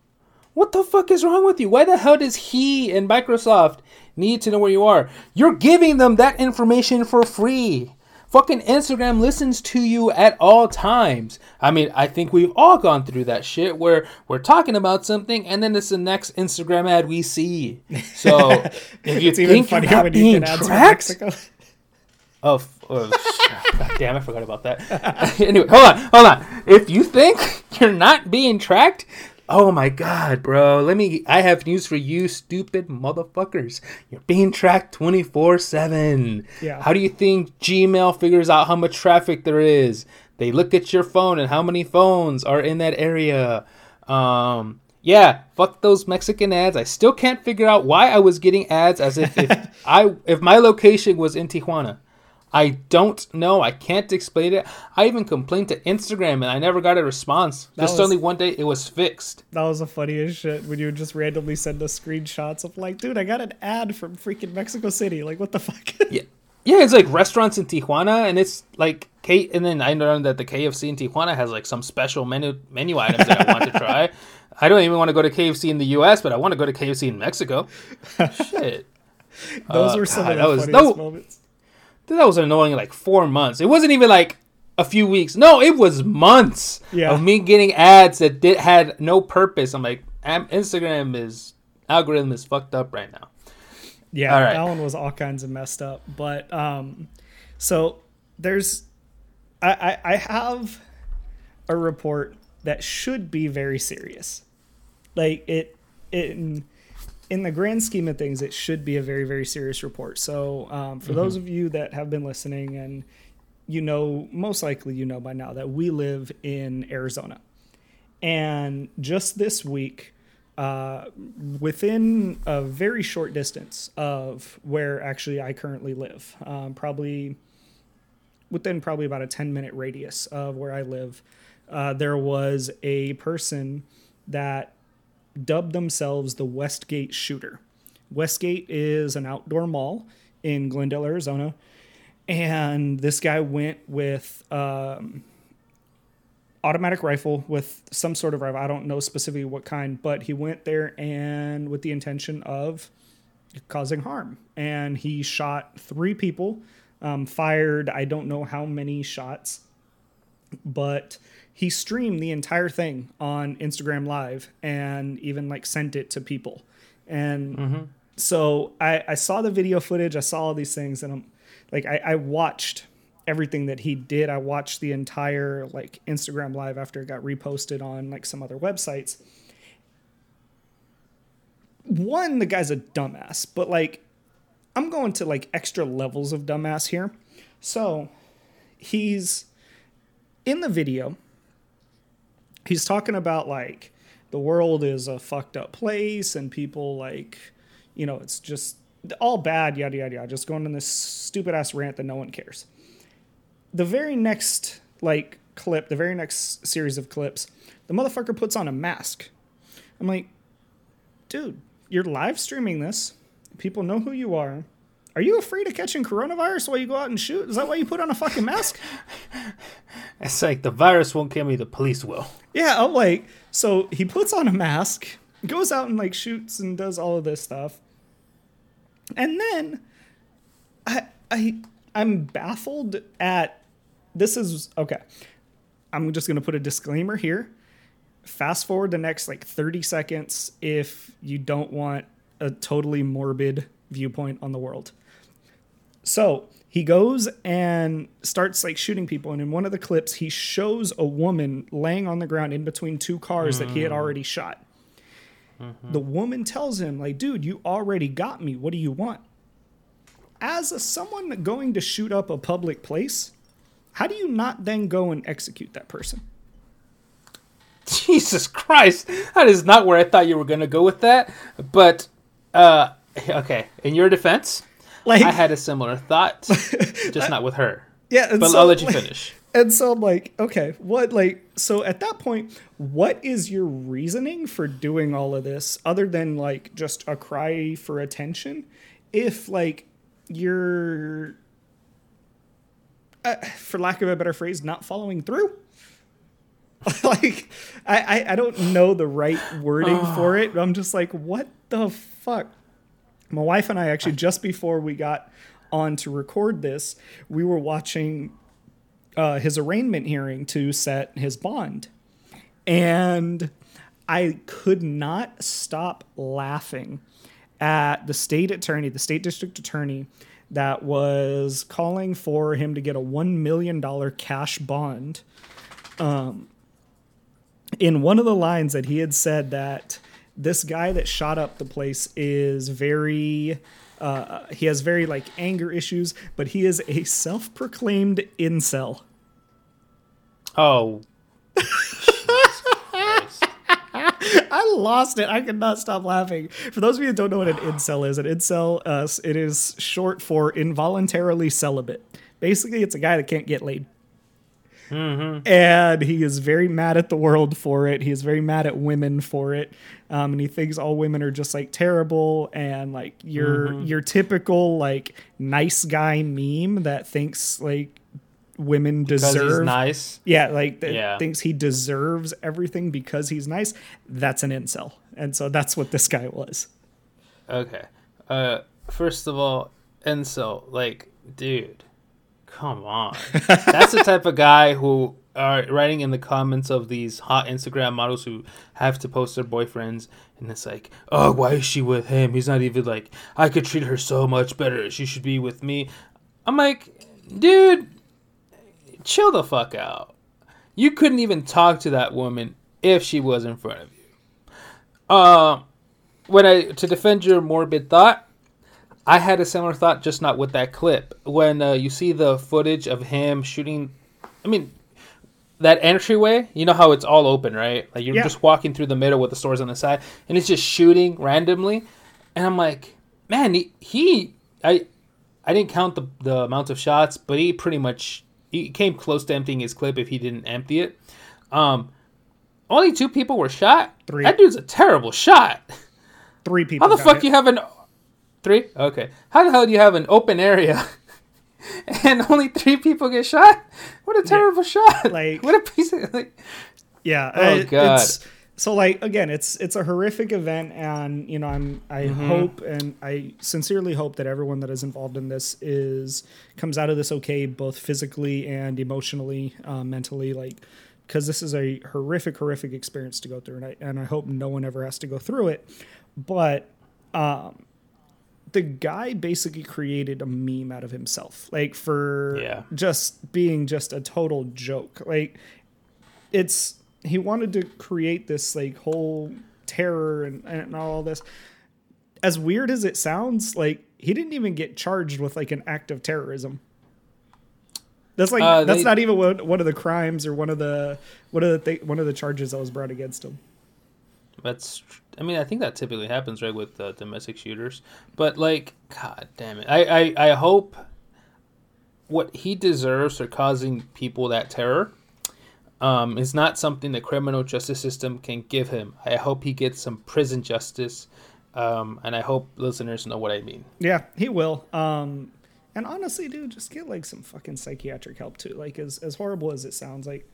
Speaker 2: what the fuck is wrong with you? Why the hell does he and Microsoft need to know where you are? You're giving them that information for free. Fucking Instagram listens to you at all times. I mean, I think we've all gone through that shit where we're talking about something and then it's the next Instagram ad we see. So if you
Speaker 1: It's even
Speaker 2: think you're
Speaker 1: funnier
Speaker 2: not being
Speaker 1: get ads from
Speaker 2: tracked, Oh, oh God damn! I forgot about that. anyway, hold on, hold on. If you think you're not being tracked, oh my God, bro. Let me. I have news for you, stupid motherfuckers. You're being tracked twenty four seven.
Speaker 1: Yeah.
Speaker 2: How do you think Gmail figures out how much traffic there is? They look at your phone and how many phones are in that area. Um. Yeah, fuck those Mexican ads. I still can't figure out why I was getting ads as if, if I if my location was in Tijuana. I don't know. I can't explain it. I even complained to Instagram and I never got a response.
Speaker 1: That
Speaker 2: Just
Speaker 1: was-
Speaker 2: only one day it was fixed.
Speaker 1: That was the funniest shit when you would just randomly send us screenshots of like, dude, I got an ad from freaking Mexico City. Like, what the fuck?
Speaker 2: Yeah. Yeah, it's like restaurants in Tijuana and it's like K and then I learned that the KFC in Tijuana has like some special menu menu items that I want to try. I don't even want to go to KFC in the US, but I want to go to KFC in Mexico. Shit.
Speaker 1: Those
Speaker 2: Uh,
Speaker 1: were some
Speaker 2: God,
Speaker 1: of the
Speaker 2: that was-
Speaker 1: funniest
Speaker 2: no.
Speaker 1: moments.
Speaker 2: That was annoying like four months. It wasn't even like a few weeks. No, it was months
Speaker 1: Yeah.
Speaker 2: of me getting ads that did had no purpose. I'm like, Instagram is algorithm is fucked up right now.
Speaker 1: Yeah,
Speaker 2: All right.
Speaker 1: that one was all kinds of messed up. But um, so there's, I, I I have a report that should be very serious. Like it, in in the grand scheme of things, it should be a very very serious report. So um, for those of you that have been listening and you know, most likely you know by now that we live in Arizona. And just this week, uh, within a very short distance of where actually I currently live, um, probably within probably about a 10 minute radius of where I live, uh, there was a person that dubbed themselves the Westgate Shooter. Westgate is an outdoor mall in Glendale, Arizona. And this guy went with um, automatic rifle with some sort of rifle. I don't know specifically what kind, but he went there and with the intention of causing harm. And he shot three people, um, fired I don't know how many shots, but he streamed the entire thing on Instagram Live and even like sent it to people. And mm-hmm. so I, I saw the video footage, I saw all these things, and I'm like, I, I watched everything that he did. I watched the entire like Instagram live after it got reposted on like some other websites. One, the guy's a dumbass, but like I'm going to like extra levels of dumbass here. So he's in the video, he's talking about like the world is a fucked up place and people like, you know, it's just all bad, yada, yada, yada. Just going on this stupid ass rant that no one cares the very next like clip, the very next series of clips, the motherfucker puts on a mask. I'm like, dude, you're live streaming this. People know who you are. Are you afraid of catching coronavirus while you go out and shoot? Is that why you put on a fucking mask?
Speaker 2: It's like the virus won't kill me, the police will.
Speaker 1: Yeah, I'm like, so he puts on a mask, goes out and like shoots and does all of this stuff. And then I I I'm baffled at this is okay. I'm just going to put a disclaimer here. Fast forward the next like 30 seconds if you don't want a totally morbid viewpoint on the world. So he goes and starts like shooting people. And in one of the clips, he shows a woman laying on the ground in between two cars that he had already shot. The woman tells him, like, dude, you already got me. What do you want? As a, someone going to shoot up a public place, how do you not then go and execute that person?
Speaker 2: Jesus Christ, that is not where I thought you were gonna go with that. But uh, okay, in your defense,
Speaker 1: Like,
Speaker 2: I had a similar thought, just not with her.
Speaker 1: yeah,
Speaker 2: But
Speaker 1: so,
Speaker 2: I'll let you finish.
Speaker 1: And so I'm like, okay, what like so at that point, what is your reasoning for doing all of this other than like just a cry for attention? If like you're uh, for lack of a better phrase, not following through. like I, I I don't know the right wording for it. I'm just like, what the fuck? My wife and I actually just before we got on to record this, we were watching uh, his arraignment hearing to set his bond. And I could not stop laughing at the state attorney, the state district attorney, that was calling for him to get a $1 million cash bond. Um, in one of the lines that he had said that this guy that shot up the place is very uh, he has very like anger issues but he is a self-proclaimed incel
Speaker 2: Oh.
Speaker 1: I lost it. I could not stop laughing. For those of you who don't know what an incel is, an incel, uh, it is short for involuntarily celibate. Basically, it's a guy that can't get laid. And he is very mad at the world for it. He is very mad at women for it. Um, and he thinks all women are just like terrible and like your your typical like nice guy meme that thinks like women
Speaker 2: Because
Speaker 1: deserve
Speaker 2: he's nice.
Speaker 1: yeah, like that
Speaker 2: Yeah.
Speaker 1: thinks he deserves everything because he's nice. That's an incel, and so that's what this guy was.
Speaker 2: Okay. Uh, first of all, incel, like, dude, come on. That's the type of guy who are writing in the comments of these hot Instagram models who have to post their boyfriends, and it's like, oh, why is she with him? He's not even like, I could treat her so much better. She should be with me. I'm like, dude, chill the fuck out. You couldn't even talk to that woman if she was in front of you. Um, when I to defend your morbid thought, I had a similar thought, just not with that clip. When uh, you see the footage of him shooting, I mean, that entryway, you know how it's all open, right? Like you're
Speaker 1: Yeah.
Speaker 2: just walking through the middle with the stores on the side, and it's just shooting randomly, and I'm like, man, he, he I, I didn't count the the amount of shots, but he pretty much he came close to emptying his clip if he didn't empty it. Um, only two people were shot.
Speaker 1: Three.
Speaker 2: That dude's a terrible shot.
Speaker 1: Three people.
Speaker 2: How the fuck
Speaker 1: it.
Speaker 2: you have an three? Okay. How the hell do you have an open area and only three people get shot? What a terrible shot!
Speaker 1: Like-
Speaker 2: what a piece of like.
Speaker 1: Yeah.
Speaker 2: Oh, God.
Speaker 1: It's, so like again, it's it's a horrific event, and you know I'm I
Speaker 2: Mm-hmm.
Speaker 1: hope and I sincerely hope that everyone that is involved in this is comes out of this okay, both physically and emotionally, uh, mentally, like because this is a horrific horrific experience to go through, and I and I hope no one ever has to go through it, but. um the guy basically created a meme out of himself like for
Speaker 2: Yeah.
Speaker 1: just being just a total joke. Like it's he wanted to create this like whole terror and, and all this. As weird as it sounds like he didn't even get charged with like an act of terrorism. That's like
Speaker 2: Uh,
Speaker 1: that's
Speaker 2: they-
Speaker 1: not even one, one of the crimes or one of the one of the th- one of the charges that was brought against him
Speaker 2: That's. I mean, I think that typically happens, right, with uh, domestic shooters. But like, god damn it, I, I I hope what he deserves for causing people that terror. Um, is not something the criminal justice system can give him. I hope he gets some prison justice um, and I hope listeners know what I mean.
Speaker 1: Yeah, he will. Um, and honestly, dude, just get like some fucking psychiatric help too. Like as as horrible as it sounds, like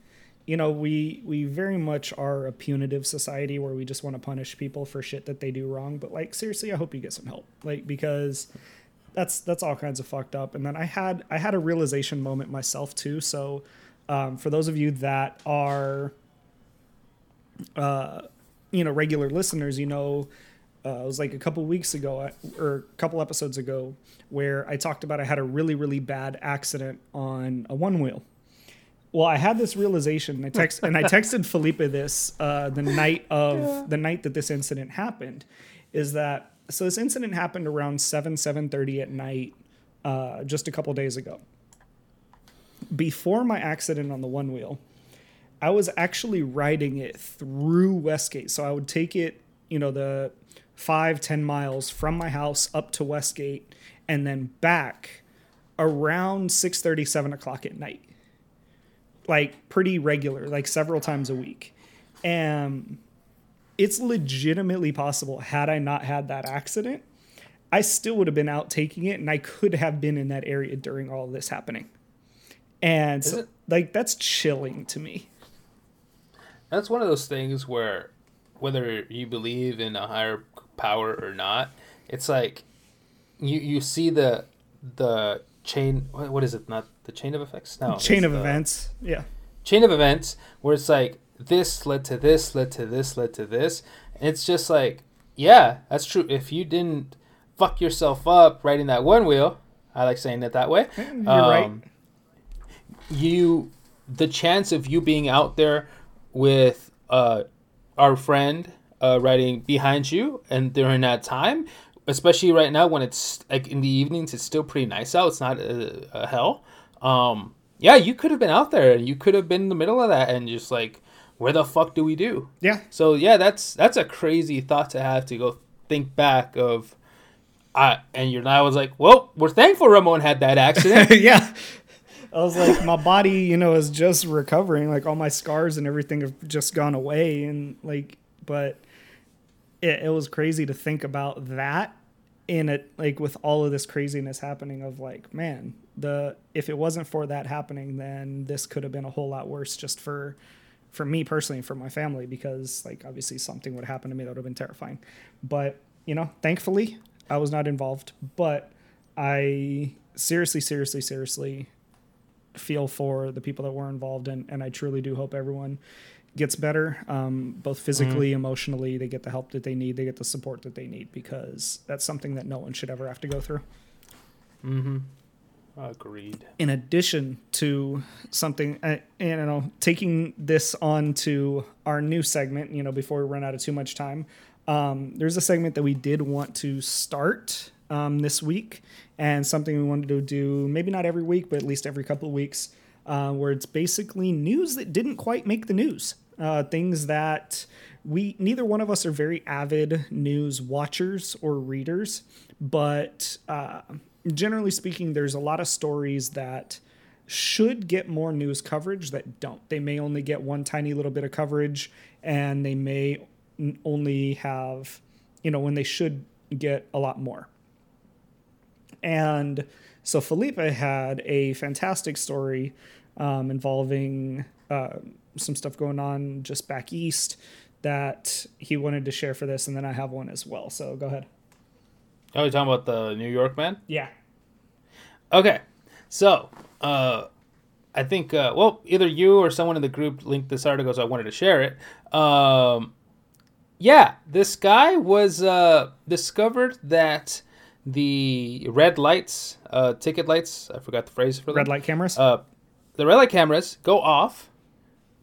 Speaker 1: you know, we we very much are a punitive society where we just want to punish people for shit that they do wrong. But like seriously, I hope you get some help. Like because that's that's all kinds of fucked up. And then I had I had a realization moment myself too. So um, for those of you that are uh, you know regular listeners, you know uh, it was like a couple weeks ago or a couple episodes ago where I talked about I had a really really bad accident on a one wheel. Well, I had this realization, and I text and I texted Felipe this uh, the night of yeah. the night that this incident happened, is that so this incident happened around seven seven thirty at night, uh, just a couple days ago. Before my accident on the one wheel, I was actually riding it through Westgate, so I would take it, you know, the five ten miles from my house up to Westgate and then back around 6 7 o'clock at night like pretty regular like several times a week and it's legitimately possible had i not had that accident i still would have been out taking it and i could have been in that area during all this happening and so, like that's chilling to me
Speaker 2: that's one of those things where whether you believe in a higher power or not, it's like you you see the the chain. What, what is it? Not the chain of effects. No,
Speaker 1: chain of the, events. Yeah,
Speaker 2: chain of events where it's like this led to this, led to this, led to this. And it's just like, yeah, that's true. If you didn't fuck yourself up riding that one wheel, I like saying it that way.
Speaker 1: You're um, right.
Speaker 2: You, the chance of you being out there with uh, our friend uh, riding behind you, and during that time, especially right now when it's like in the evenings, it's still pretty nice out. It's not a, a hell. Um, yeah, you could have been out there, and you could have been in the middle of that, and just like, where the fuck do we do?
Speaker 1: Yeah.
Speaker 2: So yeah, that's that's a crazy thought to have to go think back of. I and you're now was like, well, we're thankful Ramon had that accident.
Speaker 1: yeah. I was like, my body, you know, is just recovering. Like all my scars and everything have just gone away, and like, but it, it was crazy to think about that in it, like with all of this craziness happening. Of like, man, the if it wasn't for that happening, then this could have been a whole lot worse just for for me personally, and for my family, because like obviously something would happen to me that would have been terrifying. But you know, thankfully, I was not involved. But I seriously, seriously, seriously feel for the people that were involved, and, and I truly do hope everyone gets better, um, both physically, mm-hmm. emotionally. They get the help that they need, they get the support that they need, because that's something that no one should ever have to go through.
Speaker 2: Mm-hmm. Agreed.
Speaker 1: In addition to something, uh, you know, taking this on to our new segment, you know, before we run out of too much time, um, there's a segment that we did want to start um, this week, and something we wanted to do maybe not every week, but at least every couple of weeks, uh, where it's basically news that didn't quite make the news. Uh, things that we neither one of us are very avid news watchers or readers, but uh, generally speaking, there's a lot of stories that should get more news coverage that don't. They may only get one tiny little bit of coverage, and they may only have, you know, when they should get a lot more. And so Felipe had a fantastic story um, involving uh, some stuff going on just back east that he wanted to share for this, and then I have one as well. So go ahead.
Speaker 2: Oh, you talking about the New York man?
Speaker 1: Yeah.
Speaker 2: Okay, so uh, I think uh, well, either you or someone in the group linked this article, so I wanted to share it. Um, yeah, this guy was uh, discovered that the red lights, uh, ticket lights, I forgot the phrase for them.
Speaker 1: Red light cameras?
Speaker 2: Uh, the red light cameras go off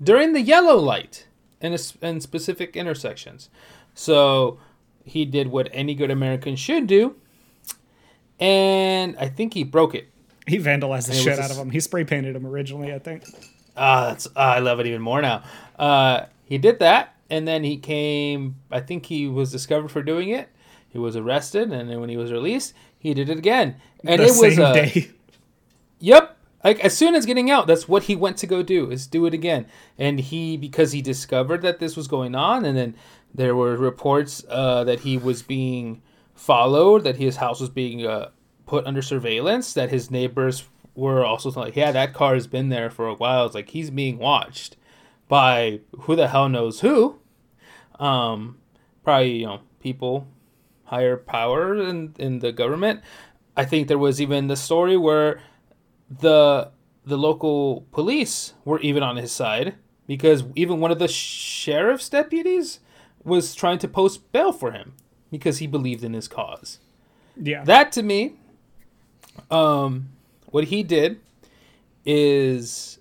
Speaker 2: during the yellow light in, a, in specific intersections. So he did what any good American should do, and I think he broke it.
Speaker 1: He vandalized the shit out of him. He spray painted him originally, I think.
Speaker 2: Ah, that's uh, I love it even more now. Uh, he did that, and then he came. I think he was discovered for doing it, he was arrested, and then when he was released, he did it again. And
Speaker 1: the
Speaker 2: it was
Speaker 1: a, day.
Speaker 2: Yep, Like as soon as getting out, that's what he went to go do is do it again. And he because he discovered that this was going on, and then there were reports uh, that he was being followed, that his house was being uh, put under surveillance, that his neighbors were also like, yeah, that car has been there for a while. It's like he's being watched by who the hell knows who. Um, probably you know people higher power in in the government. I think there was even the story where the the local police were even on his side because even one of the sheriff's deputies was trying to post bail for him because he believed in his cause.
Speaker 1: Yeah.
Speaker 2: That to me, um, what he did is,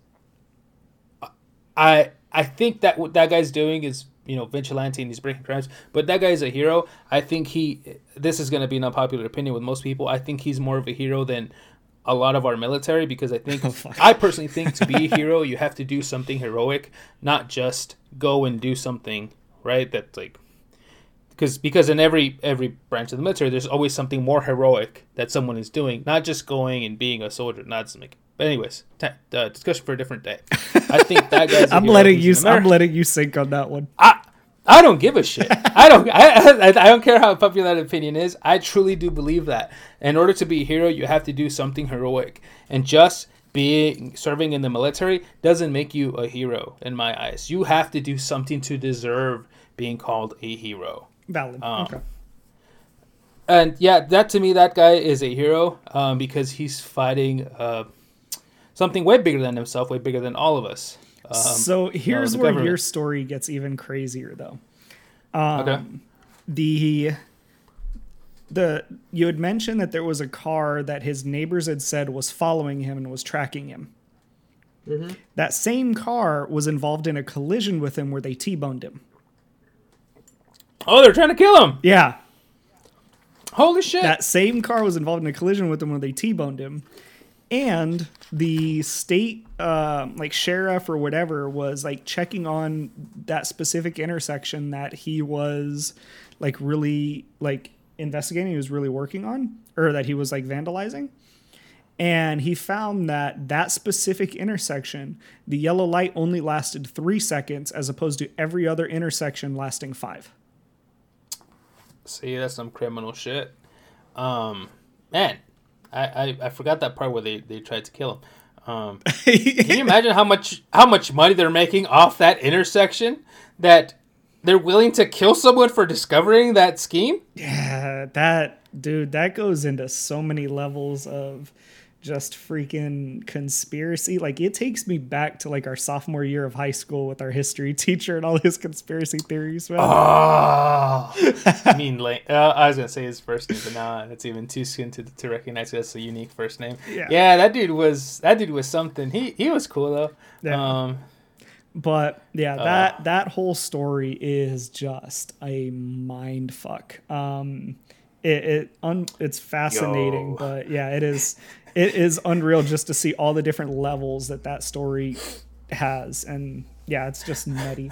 Speaker 2: I I think that what that guy's doing is you know vigilante and he's breaking crimes, but that guy's a hero. I think he. This is going to be an unpopular opinion with most people. I think he's more of a hero than a lot of our military because I think
Speaker 1: Oh,
Speaker 2: I personally think to be a hero you have to do something heroic, not just go and do something right that's like because because in every every branch of the military there's always something more heroic that someone is doing, not just going and being a soldier. Not make but anyways, t- uh, discussion for a different day. I think that guy's. a
Speaker 1: I'm
Speaker 2: hero.
Speaker 1: letting you. I'm letting you sink on that one.
Speaker 2: I I don't give a shit. I don't. I, I I don't care how popular that opinion is. I truly do believe that. In order to be a hero, you have to do something heroic, and just being serving in the military doesn't make you a hero in my eyes. You have to do something to deserve being called a hero.
Speaker 1: Valid.
Speaker 2: Um,
Speaker 1: okay.
Speaker 2: And yeah, that to me, that guy is a hero um, because he's fighting uh, something way bigger than himself, way bigger than all of us. Um,
Speaker 1: so here's
Speaker 2: the
Speaker 1: where
Speaker 2: government.
Speaker 1: your story gets even crazier, though.
Speaker 2: okay.
Speaker 1: the the you had mentioned that there was a car that his neighbors had said was following him and was tracking him. Mm-hmm. That same car was involved in a collision with him where they T-boned him.
Speaker 2: Oh, they're trying to kill him!
Speaker 1: Yeah,
Speaker 2: Holy shit!
Speaker 1: that same car was involved in a collision with him when they T-boned him, and the state uh, like sheriff or whatever was like checking on that specific intersection that he was like really like investigating. He was really working on, or that he was like vandalizing. And he found that that specific intersection, the yellow light only lasted three seconds, as opposed to every other intersection lasting five.
Speaker 2: See, that's some criminal shit. Um, man, I, I, I forgot that part where they, they tried to kill him. Um, can you imagine how much how much money they're making off that intersection? That they're willing to kill someone for discovering that scheme?
Speaker 1: Yeah, that dude, that goes into so many levels of just freaking conspiracy. Like it takes me back to like our sophomore year of high school with our history teacher and all his conspiracy theories. Man.
Speaker 2: Oh, I mean, like uh, I was gonna say his first name, but now it's even too soon to, to recognize that's a unique first name.
Speaker 1: Yeah.
Speaker 2: yeah, that dude was that dude was something. He he was cool though.
Speaker 1: Yeah.
Speaker 2: Um,
Speaker 1: But yeah, that that whole story is just a mind fuck. Um, it, it un, it's fascinating,
Speaker 2: Yo.
Speaker 1: but yeah, it is it is unreal just to see all the different levels that that story has, and yeah, it's just nutty.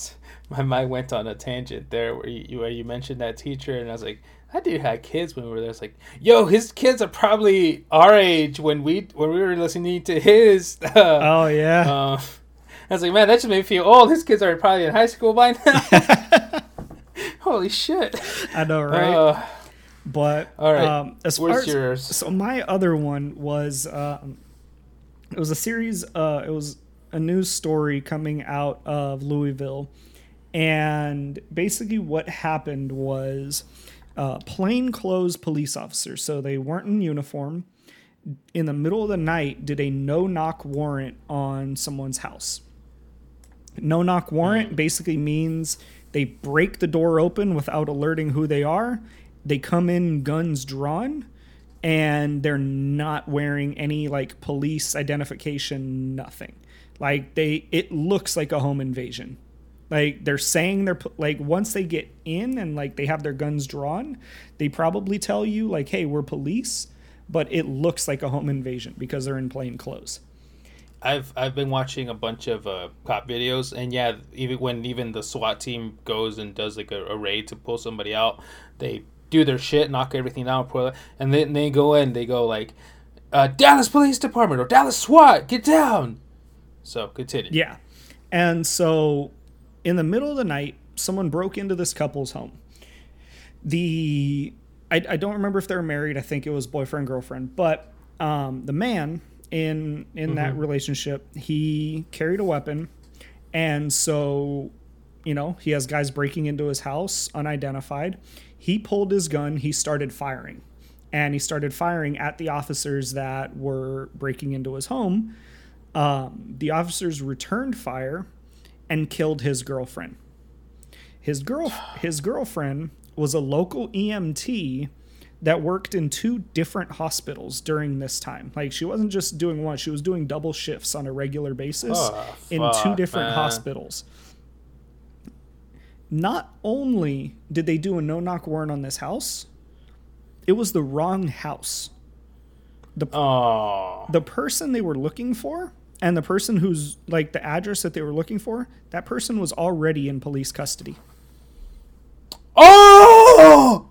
Speaker 2: my mind went on a tangent there where you where you mentioned that teacher, and I was like, that dude had kids when we were there. It's like, yo, his kids are probably our age when we when we were listening to his. Uh,
Speaker 1: Oh yeah,
Speaker 2: uh, I was like, man, that just made me feel old. His kids are probably in high school by now. Holy shit!
Speaker 1: I know, right?
Speaker 2: Uh,
Speaker 1: but
Speaker 2: all right.
Speaker 1: um, as far
Speaker 2: where's
Speaker 1: as so my other one was um, it was a series uh, it was a news story coming out of louisville and basically what happened was uh, plainclothes police officers so they weren't in uniform in the middle of the night did a no knock warrant on someone's house no knock warrant basically means they break the door open without alerting who they are. They come in guns drawn and they're not wearing any like police identification, nothing. Like they it looks like a home invasion. Like they're saying they're like once they get in and like they have their guns drawn, they probably tell you like hey, we're police, but it looks like a home invasion because they're in plain clothes.
Speaker 2: I've I've been watching a bunch of uh, cop videos, and yeah, even when even the SWAT team goes and does like a, a raid to pull somebody out, they do their shit, knock everything down, pull it, and then they go in, they go like, uh, Dallas Police Department or Dallas SWAT, get down. So continue.
Speaker 1: Yeah. And so in the middle of the night, someone broke into this couple's home. The I, I don't remember if they were married. I think it was boyfriend girlfriend. But um, the man in in mm-hmm. that relationship, he carried a weapon, and so you know he has guys breaking into his house unidentified. He pulled his gun. He started firing, and he started firing at the officers that were breaking into his home. Um, the officers returned fire and killed his girlfriend. His girl, his girlfriend was a local EMT that worked in two different hospitals during this time. Like she wasn't just doing one; she was doing double shifts on a regular basis oh, in fuck, two different man. hospitals. Not only did they do a no-knock warrant on this house, it was the wrong house. The oh. the person they were looking for and the person who's like the address that they were looking for, that person was already in police custody.
Speaker 2: Oh!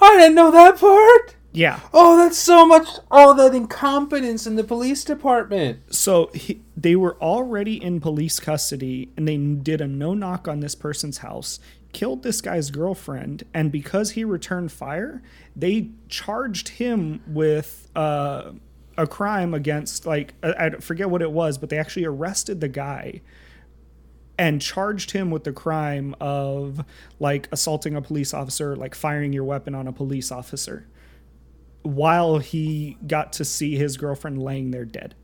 Speaker 2: I didn't know that part.
Speaker 1: Yeah.
Speaker 2: Oh, that's so much. Oh, that incompetence in the police department.
Speaker 1: So he, they were already in police custody, and they did a no knock on this person's house, killed this guy's girlfriend, and because he returned fire, they charged him with uh, a crime against like I, I forget what it was, but they actually arrested the guy and charged him with the crime of like assaulting a police officer, like firing your weapon on a police officer, while he got to see his girlfriend laying there dead.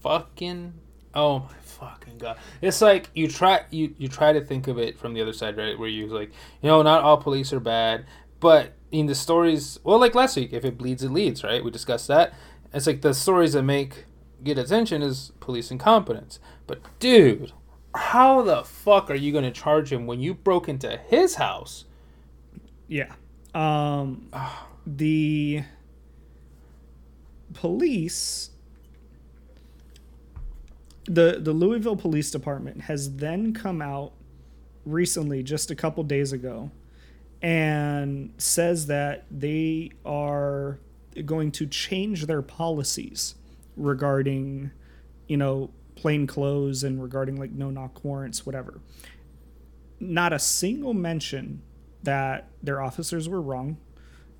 Speaker 2: Fucking oh my fucking god! It's like you try you you try to think of it from the other side, right? Where you like, you know, not all police are bad, but in the stories, well, like last week, if it bleeds, it leads, right? We discussed that. It's like the stories that make get attention is police incompetence. But dude, how the fuck are you going to charge him when you broke into his house?
Speaker 1: Yeah. Um the police the the Louisville Police Department has then come out recently just a couple days ago and says that they are going to change their policies regarding, you know, plain clothes and regarding like no knock warrants, whatever. Not a single mention that their officers were wrong.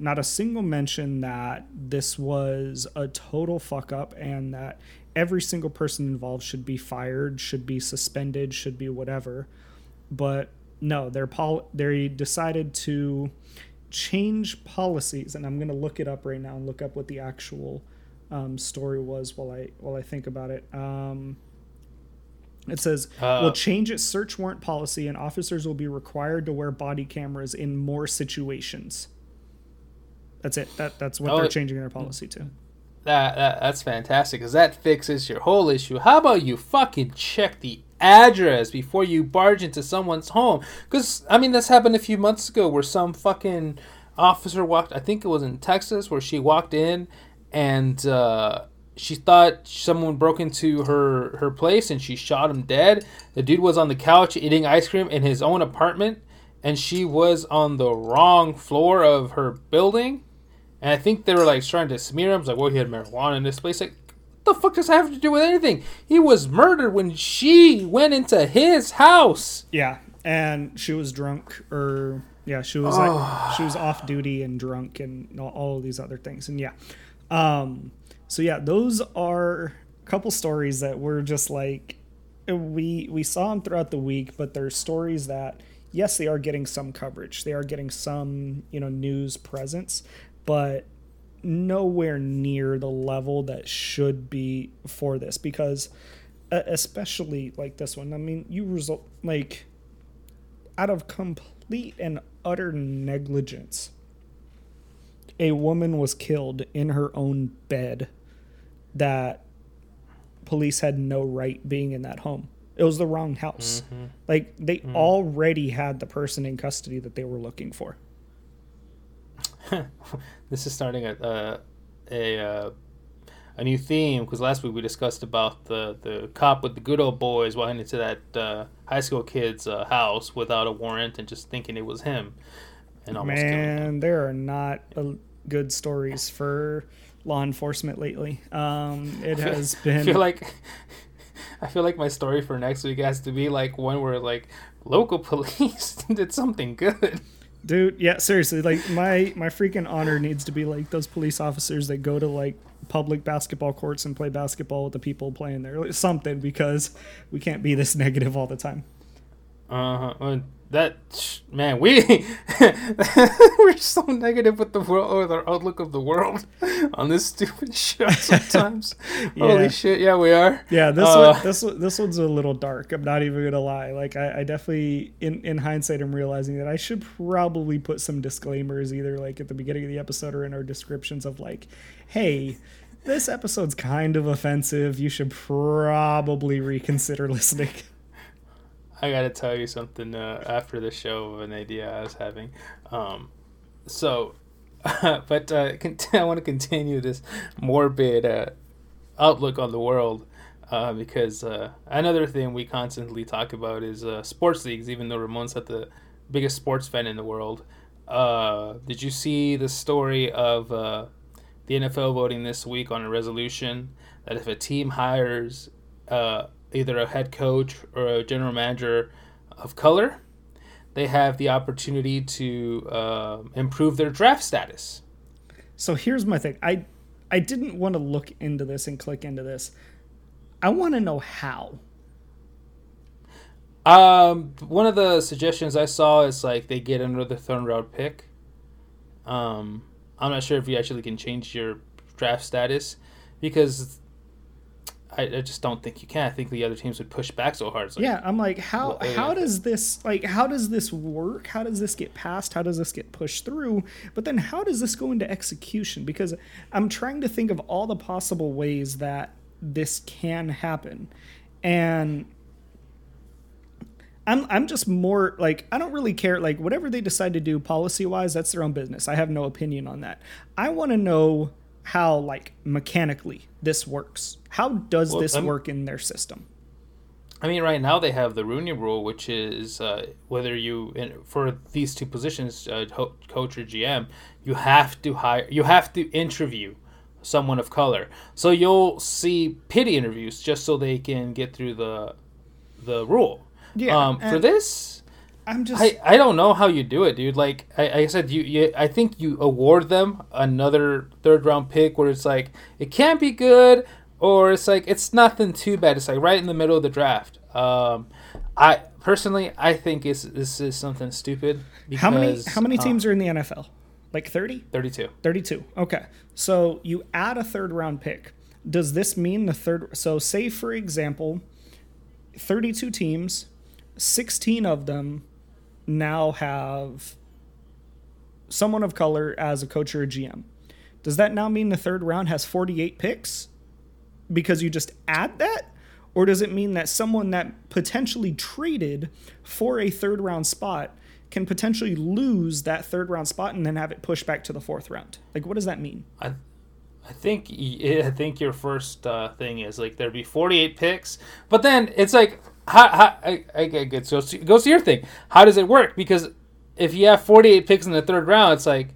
Speaker 1: Not a single mention that this was a total fuck up and that every single person involved should be fired, should be suspended, should be whatever. But no, they're pol- they decided to change policies, and I'm gonna look it up right now and look up what the actual um, story was while I while I think about it. Um, it says uh, will change its search warrant policy, and officers will be required to wear body cameras in more situations. That's it. That that's what oh, they're changing their policy to.
Speaker 2: That, that that's fantastic because that fixes your whole issue. How about you fucking check the address before you barge into someone's home. Because, I mean, this happened a few months ago where some fucking officer walked, I think it was in Texas, where she walked in and uh, she thought someone broke into her, her place and she shot him dead. The dude was on the couch eating ice cream in his own apartment and she was on the wrong floor of her building. And I think they were like trying to smear him. like, well, he had marijuana in this place. Like, what the fuck does that have to do with anything? He was murdered when she went into his house.
Speaker 1: Yeah, and she was drunk, or yeah, she was oh. like she was off duty and drunk, and all, all of these other things. And yeah, um, so yeah, those are a couple stories that were just like we we saw them throughout the week, but they're stories that yes, they are getting some coverage, they are getting some you know news presence, but nowhere near the level that should be for this because especially like this one i mean you result like out of complete and utter negligence a woman was killed in her own bed that police had no right being in that home it was the wrong house mm-hmm. like they mm-hmm. already had the person in custody that they were looking for
Speaker 2: this is starting a a a, uh, a new theme because last week we discussed about the the cop with the good old boys walking into that uh, high school kid's uh, house without a warrant and just thinking it was him,
Speaker 1: and almost man, there are not a, good stories for law enforcement lately. Um, it has
Speaker 2: I
Speaker 1: been
Speaker 2: feel like I feel like my story for next week has to be like one where like local police did something good.
Speaker 1: Dude. Yeah, seriously, like my my freaking honor needs to be like those police officers that go to like public basketball courts and play basketball with the people playing there, something because we can't be this negative all the time.
Speaker 2: Uh huh. That man, we we're so negative with the world or the outlook of the world on this stupid show sometimes.
Speaker 1: Yeah.
Speaker 2: Holy shit! Yeah, we are.
Speaker 1: Yeah, this
Speaker 2: Uh,
Speaker 1: one, this one- this one's a little dark. I'm not even gonna lie. Like I, I definitely, in in hindsight, I'm realizing that I should probably put some disclaimers either like at the beginning of the episode or in our descriptions of like, hey, this episode's kind of offensive. You should probably reconsider listening.
Speaker 2: I gotta tell you something uh, after the show of an idea I was having. Um, so, but uh, I want to continue this morbid uh, outlook on the world uh, because uh, another thing we constantly talk about is uh, sports leagues. Even though Ramon's not the biggest sports fan in the world, uh, did you see the story of the NFL voting this week on a resolution that if a team hires either a head coach or a general manager of color, they have the opportunity to uh, improve their draft status.
Speaker 1: So here's my thing. I I didn't want to look into this and click into this. I want to know how.
Speaker 2: Um, one of the suggestions I saw is like they get another third round pick. Um, I'm not sure if you actually can change your draft status because I, I just don't think you can. I think the other teams would push back so hard. Like,
Speaker 1: yeah, I'm like, how
Speaker 2: Well,
Speaker 1: how does this like how does this work? How does this get passed? How does this get pushed through? But then how does this go into execution? Because I'm trying to think of all the possible ways that this can happen, and I'm I'm just more like I don't really care like whatever they decide to do policy wise that's their own business. I have no opinion on that. I want to know how like mechanically this works. How does
Speaker 2: Well,
Speaker 1: this
Speaker 2: I'm-
Speaker 1: work in their system?
Speaker 2: I mean, right now they have the Rooney Rule, which is uh, whether you in, for these two positions, uh, coach or GM, you have to hire, you have to interview someone of color. So you'll see pity interviews just so they can get through the the rule.
Speaker 1: Yeah,
Speaker 2: Um, for this,
Speaker 1: I'm just
Speaker 2: I, I don't know how you do it, dude. Like I, I said, you, you I think you award them another third round pick where it's like it can't be good or it's like it's nothing too bad. It's like right in the middle of the draft. Um, I personally I think it's, this is something stupid. Because,
Speaker 1: How many how many
Speaker 2: uh,
Speaker 1: teams are in the NFL? Like 30?
Speaker 2: Thirty-two.
Speaker 1: 32. Okay. So you add a third round pick. Does this mean the third so say for example 32 teams, 16 of them now have someone of color as a coach or a GM. Does that now mean the third round has 48 picks because you just add that? Or does it mean that someone that potentially traded for a third round spot can potentially lose that third round spot and then have it pushed back to the fourth round? Like, what does that mean?
Speaker 2: I, I think I think your first uh, thing is like there'd be 48 picks, but then it's like how, how I, I get so it goes to your thing. How does it work? Because if you have 48 picks in the third round, it's like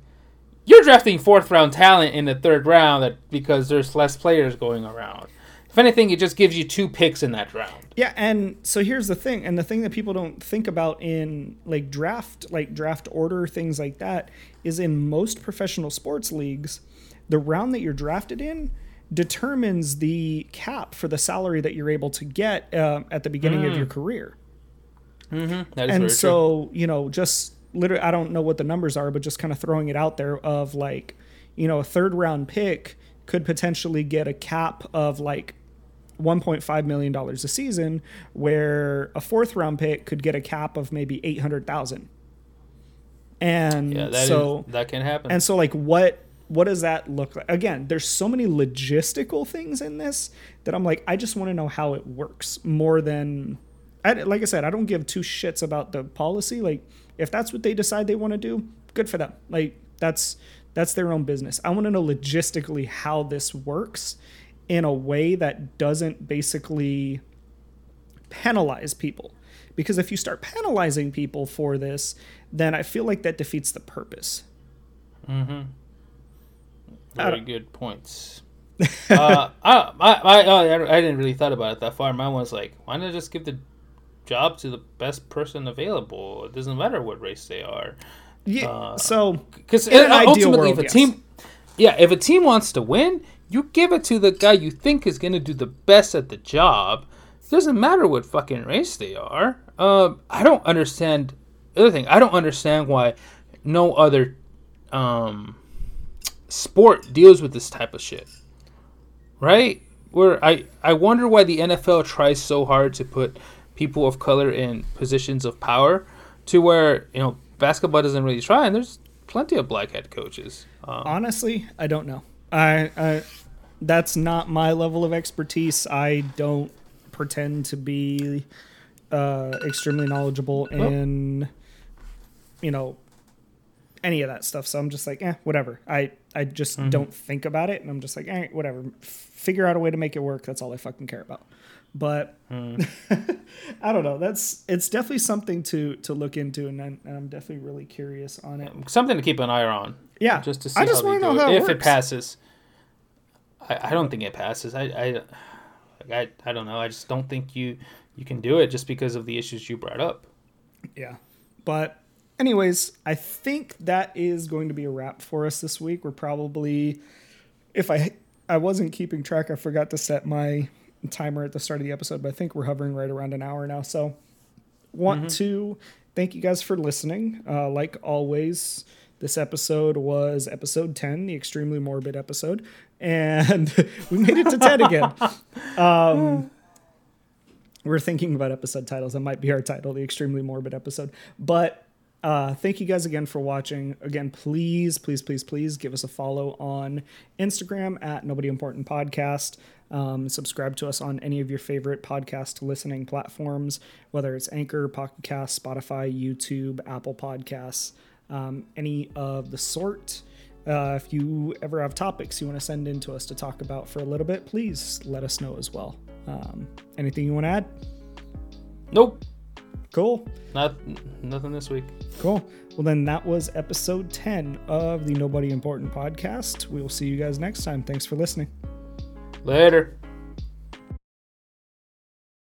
Speaker 2: you're drafting fourth round talent in the third round that because there's less players going around. If anything, it just gives you two picks in that round.
Speaker 1: Yeah, and so here's the thing, and the thing that people don't think about in like draft, like draft order, things like that, is in most professional sports leagues, the round that you're drafted in determines the cap for the salary that you're able to get uh, at the beginning of your career.
Speaker 2: Mm-hmm. That is
Speaker 1: and
Speaker 2: very true.
Speaker 1: so you know just literally i don't know what the numbers are but just kind of throwing it out there of like you know a third round pick could potentially get a cap of like 1.5 million dollars a season where a fourth round pick could get a cap of maybe 800,000 and
Speaker 2: Yeah, that
Speaker 1: so
Speaker 2: is- that can happen.
Speaker 1: and so like what what does that look like? Again, there's so many logistical things in this that I'm like I just want to know how it works more than I, like I said, I don't give two shits about the policy. Like if that's what they decide they want to do, good for them. Like that's that's their own business. I want to know logistically how this works in a way that doesn't basically penalize people. Because if you start penalizing people for this, then I feel like that defeats the purpose.
Speaker 2: mm-hmm. Very good points. uh, I, I, I, I didn't really thought about it that far. Mine was like, why not just give the job to the best person available? It doesn't matter what race they are.
Speaker 1: Yeah. Uh, so
Speaker 2: because ultimately, world, if a yes. team, yeah, if a team wants to win, you give it to the guy you think is going to do the best at the job. It doesn't matter what fucking race they are. Uh, I don't understand. other thing, I don't understand why no other um, sport deals with this type of shit. Right? Where I I wonder why the NFL tries so hard to put people of color in positions of power, to where you know basketball doesn't really try, and there's plenty of black head coaches.
Speaker 1: Um, Honestly, I don't know. I, I that's not my level of expertise. I don't pretend to be uh, extremely knowledgeable in you know any of that stuff. So I'm just like, eh, whatever. I I just mm-hmm. don't think about it, and I'm just like, eh, whatever. Figure out a way to make it work. That's all I fucking care about. But mm. I don't know. That's it's definitely something to to look into, and I'm, and I'm, definitely really curious on it.
Speaker 2: Something to keep an eye on.
Speaker 1: Yeah,
Speaker 2: just to see I just want to know how it if works. it passes. I, I don't think it passes. I, I I I don't know. I just don't think you you can do it just because of the issues you brought up.
Speaker 1: Yeah, but anyways, I think that is going to be a wrap for us this week. We're probably, if I I wasn't keeping track, I forgot to set my timer at the start of the episode, but I think we're hovering right around an hour now. So, want mm-hmm. to thank you guys for listening. Uh, like always, this episode was episode 10, the extremely morbid episode, and we made it to 10 again. Um, we're thinking about episode titles. That might be our title, the extremely morbid episode. But uh, thank you guys again for watching. Again, please, please, please, please give us a follow on Instagram at Nobody Important Podcast. Um, subscribe to us on any of your favorite podcast listening platforms, whether it's Anchor, Pocket Cast, Spotify, YouTube, Apple Podcasts, um, any of the sort. Uh, if you ever have topics you want to send in to us to talk about for a little bit, please let us know as well. Um, anything you want to add?
Speaker 2: Nope.
Speaker 1: Cool.
Speaker 2: Not nothing this week.
Speaker 1: Cool. Well, then that was episode 10 of the Nobody Important podcast. We will see you guys next time. Thanks for listening.
Speaker 2: Later.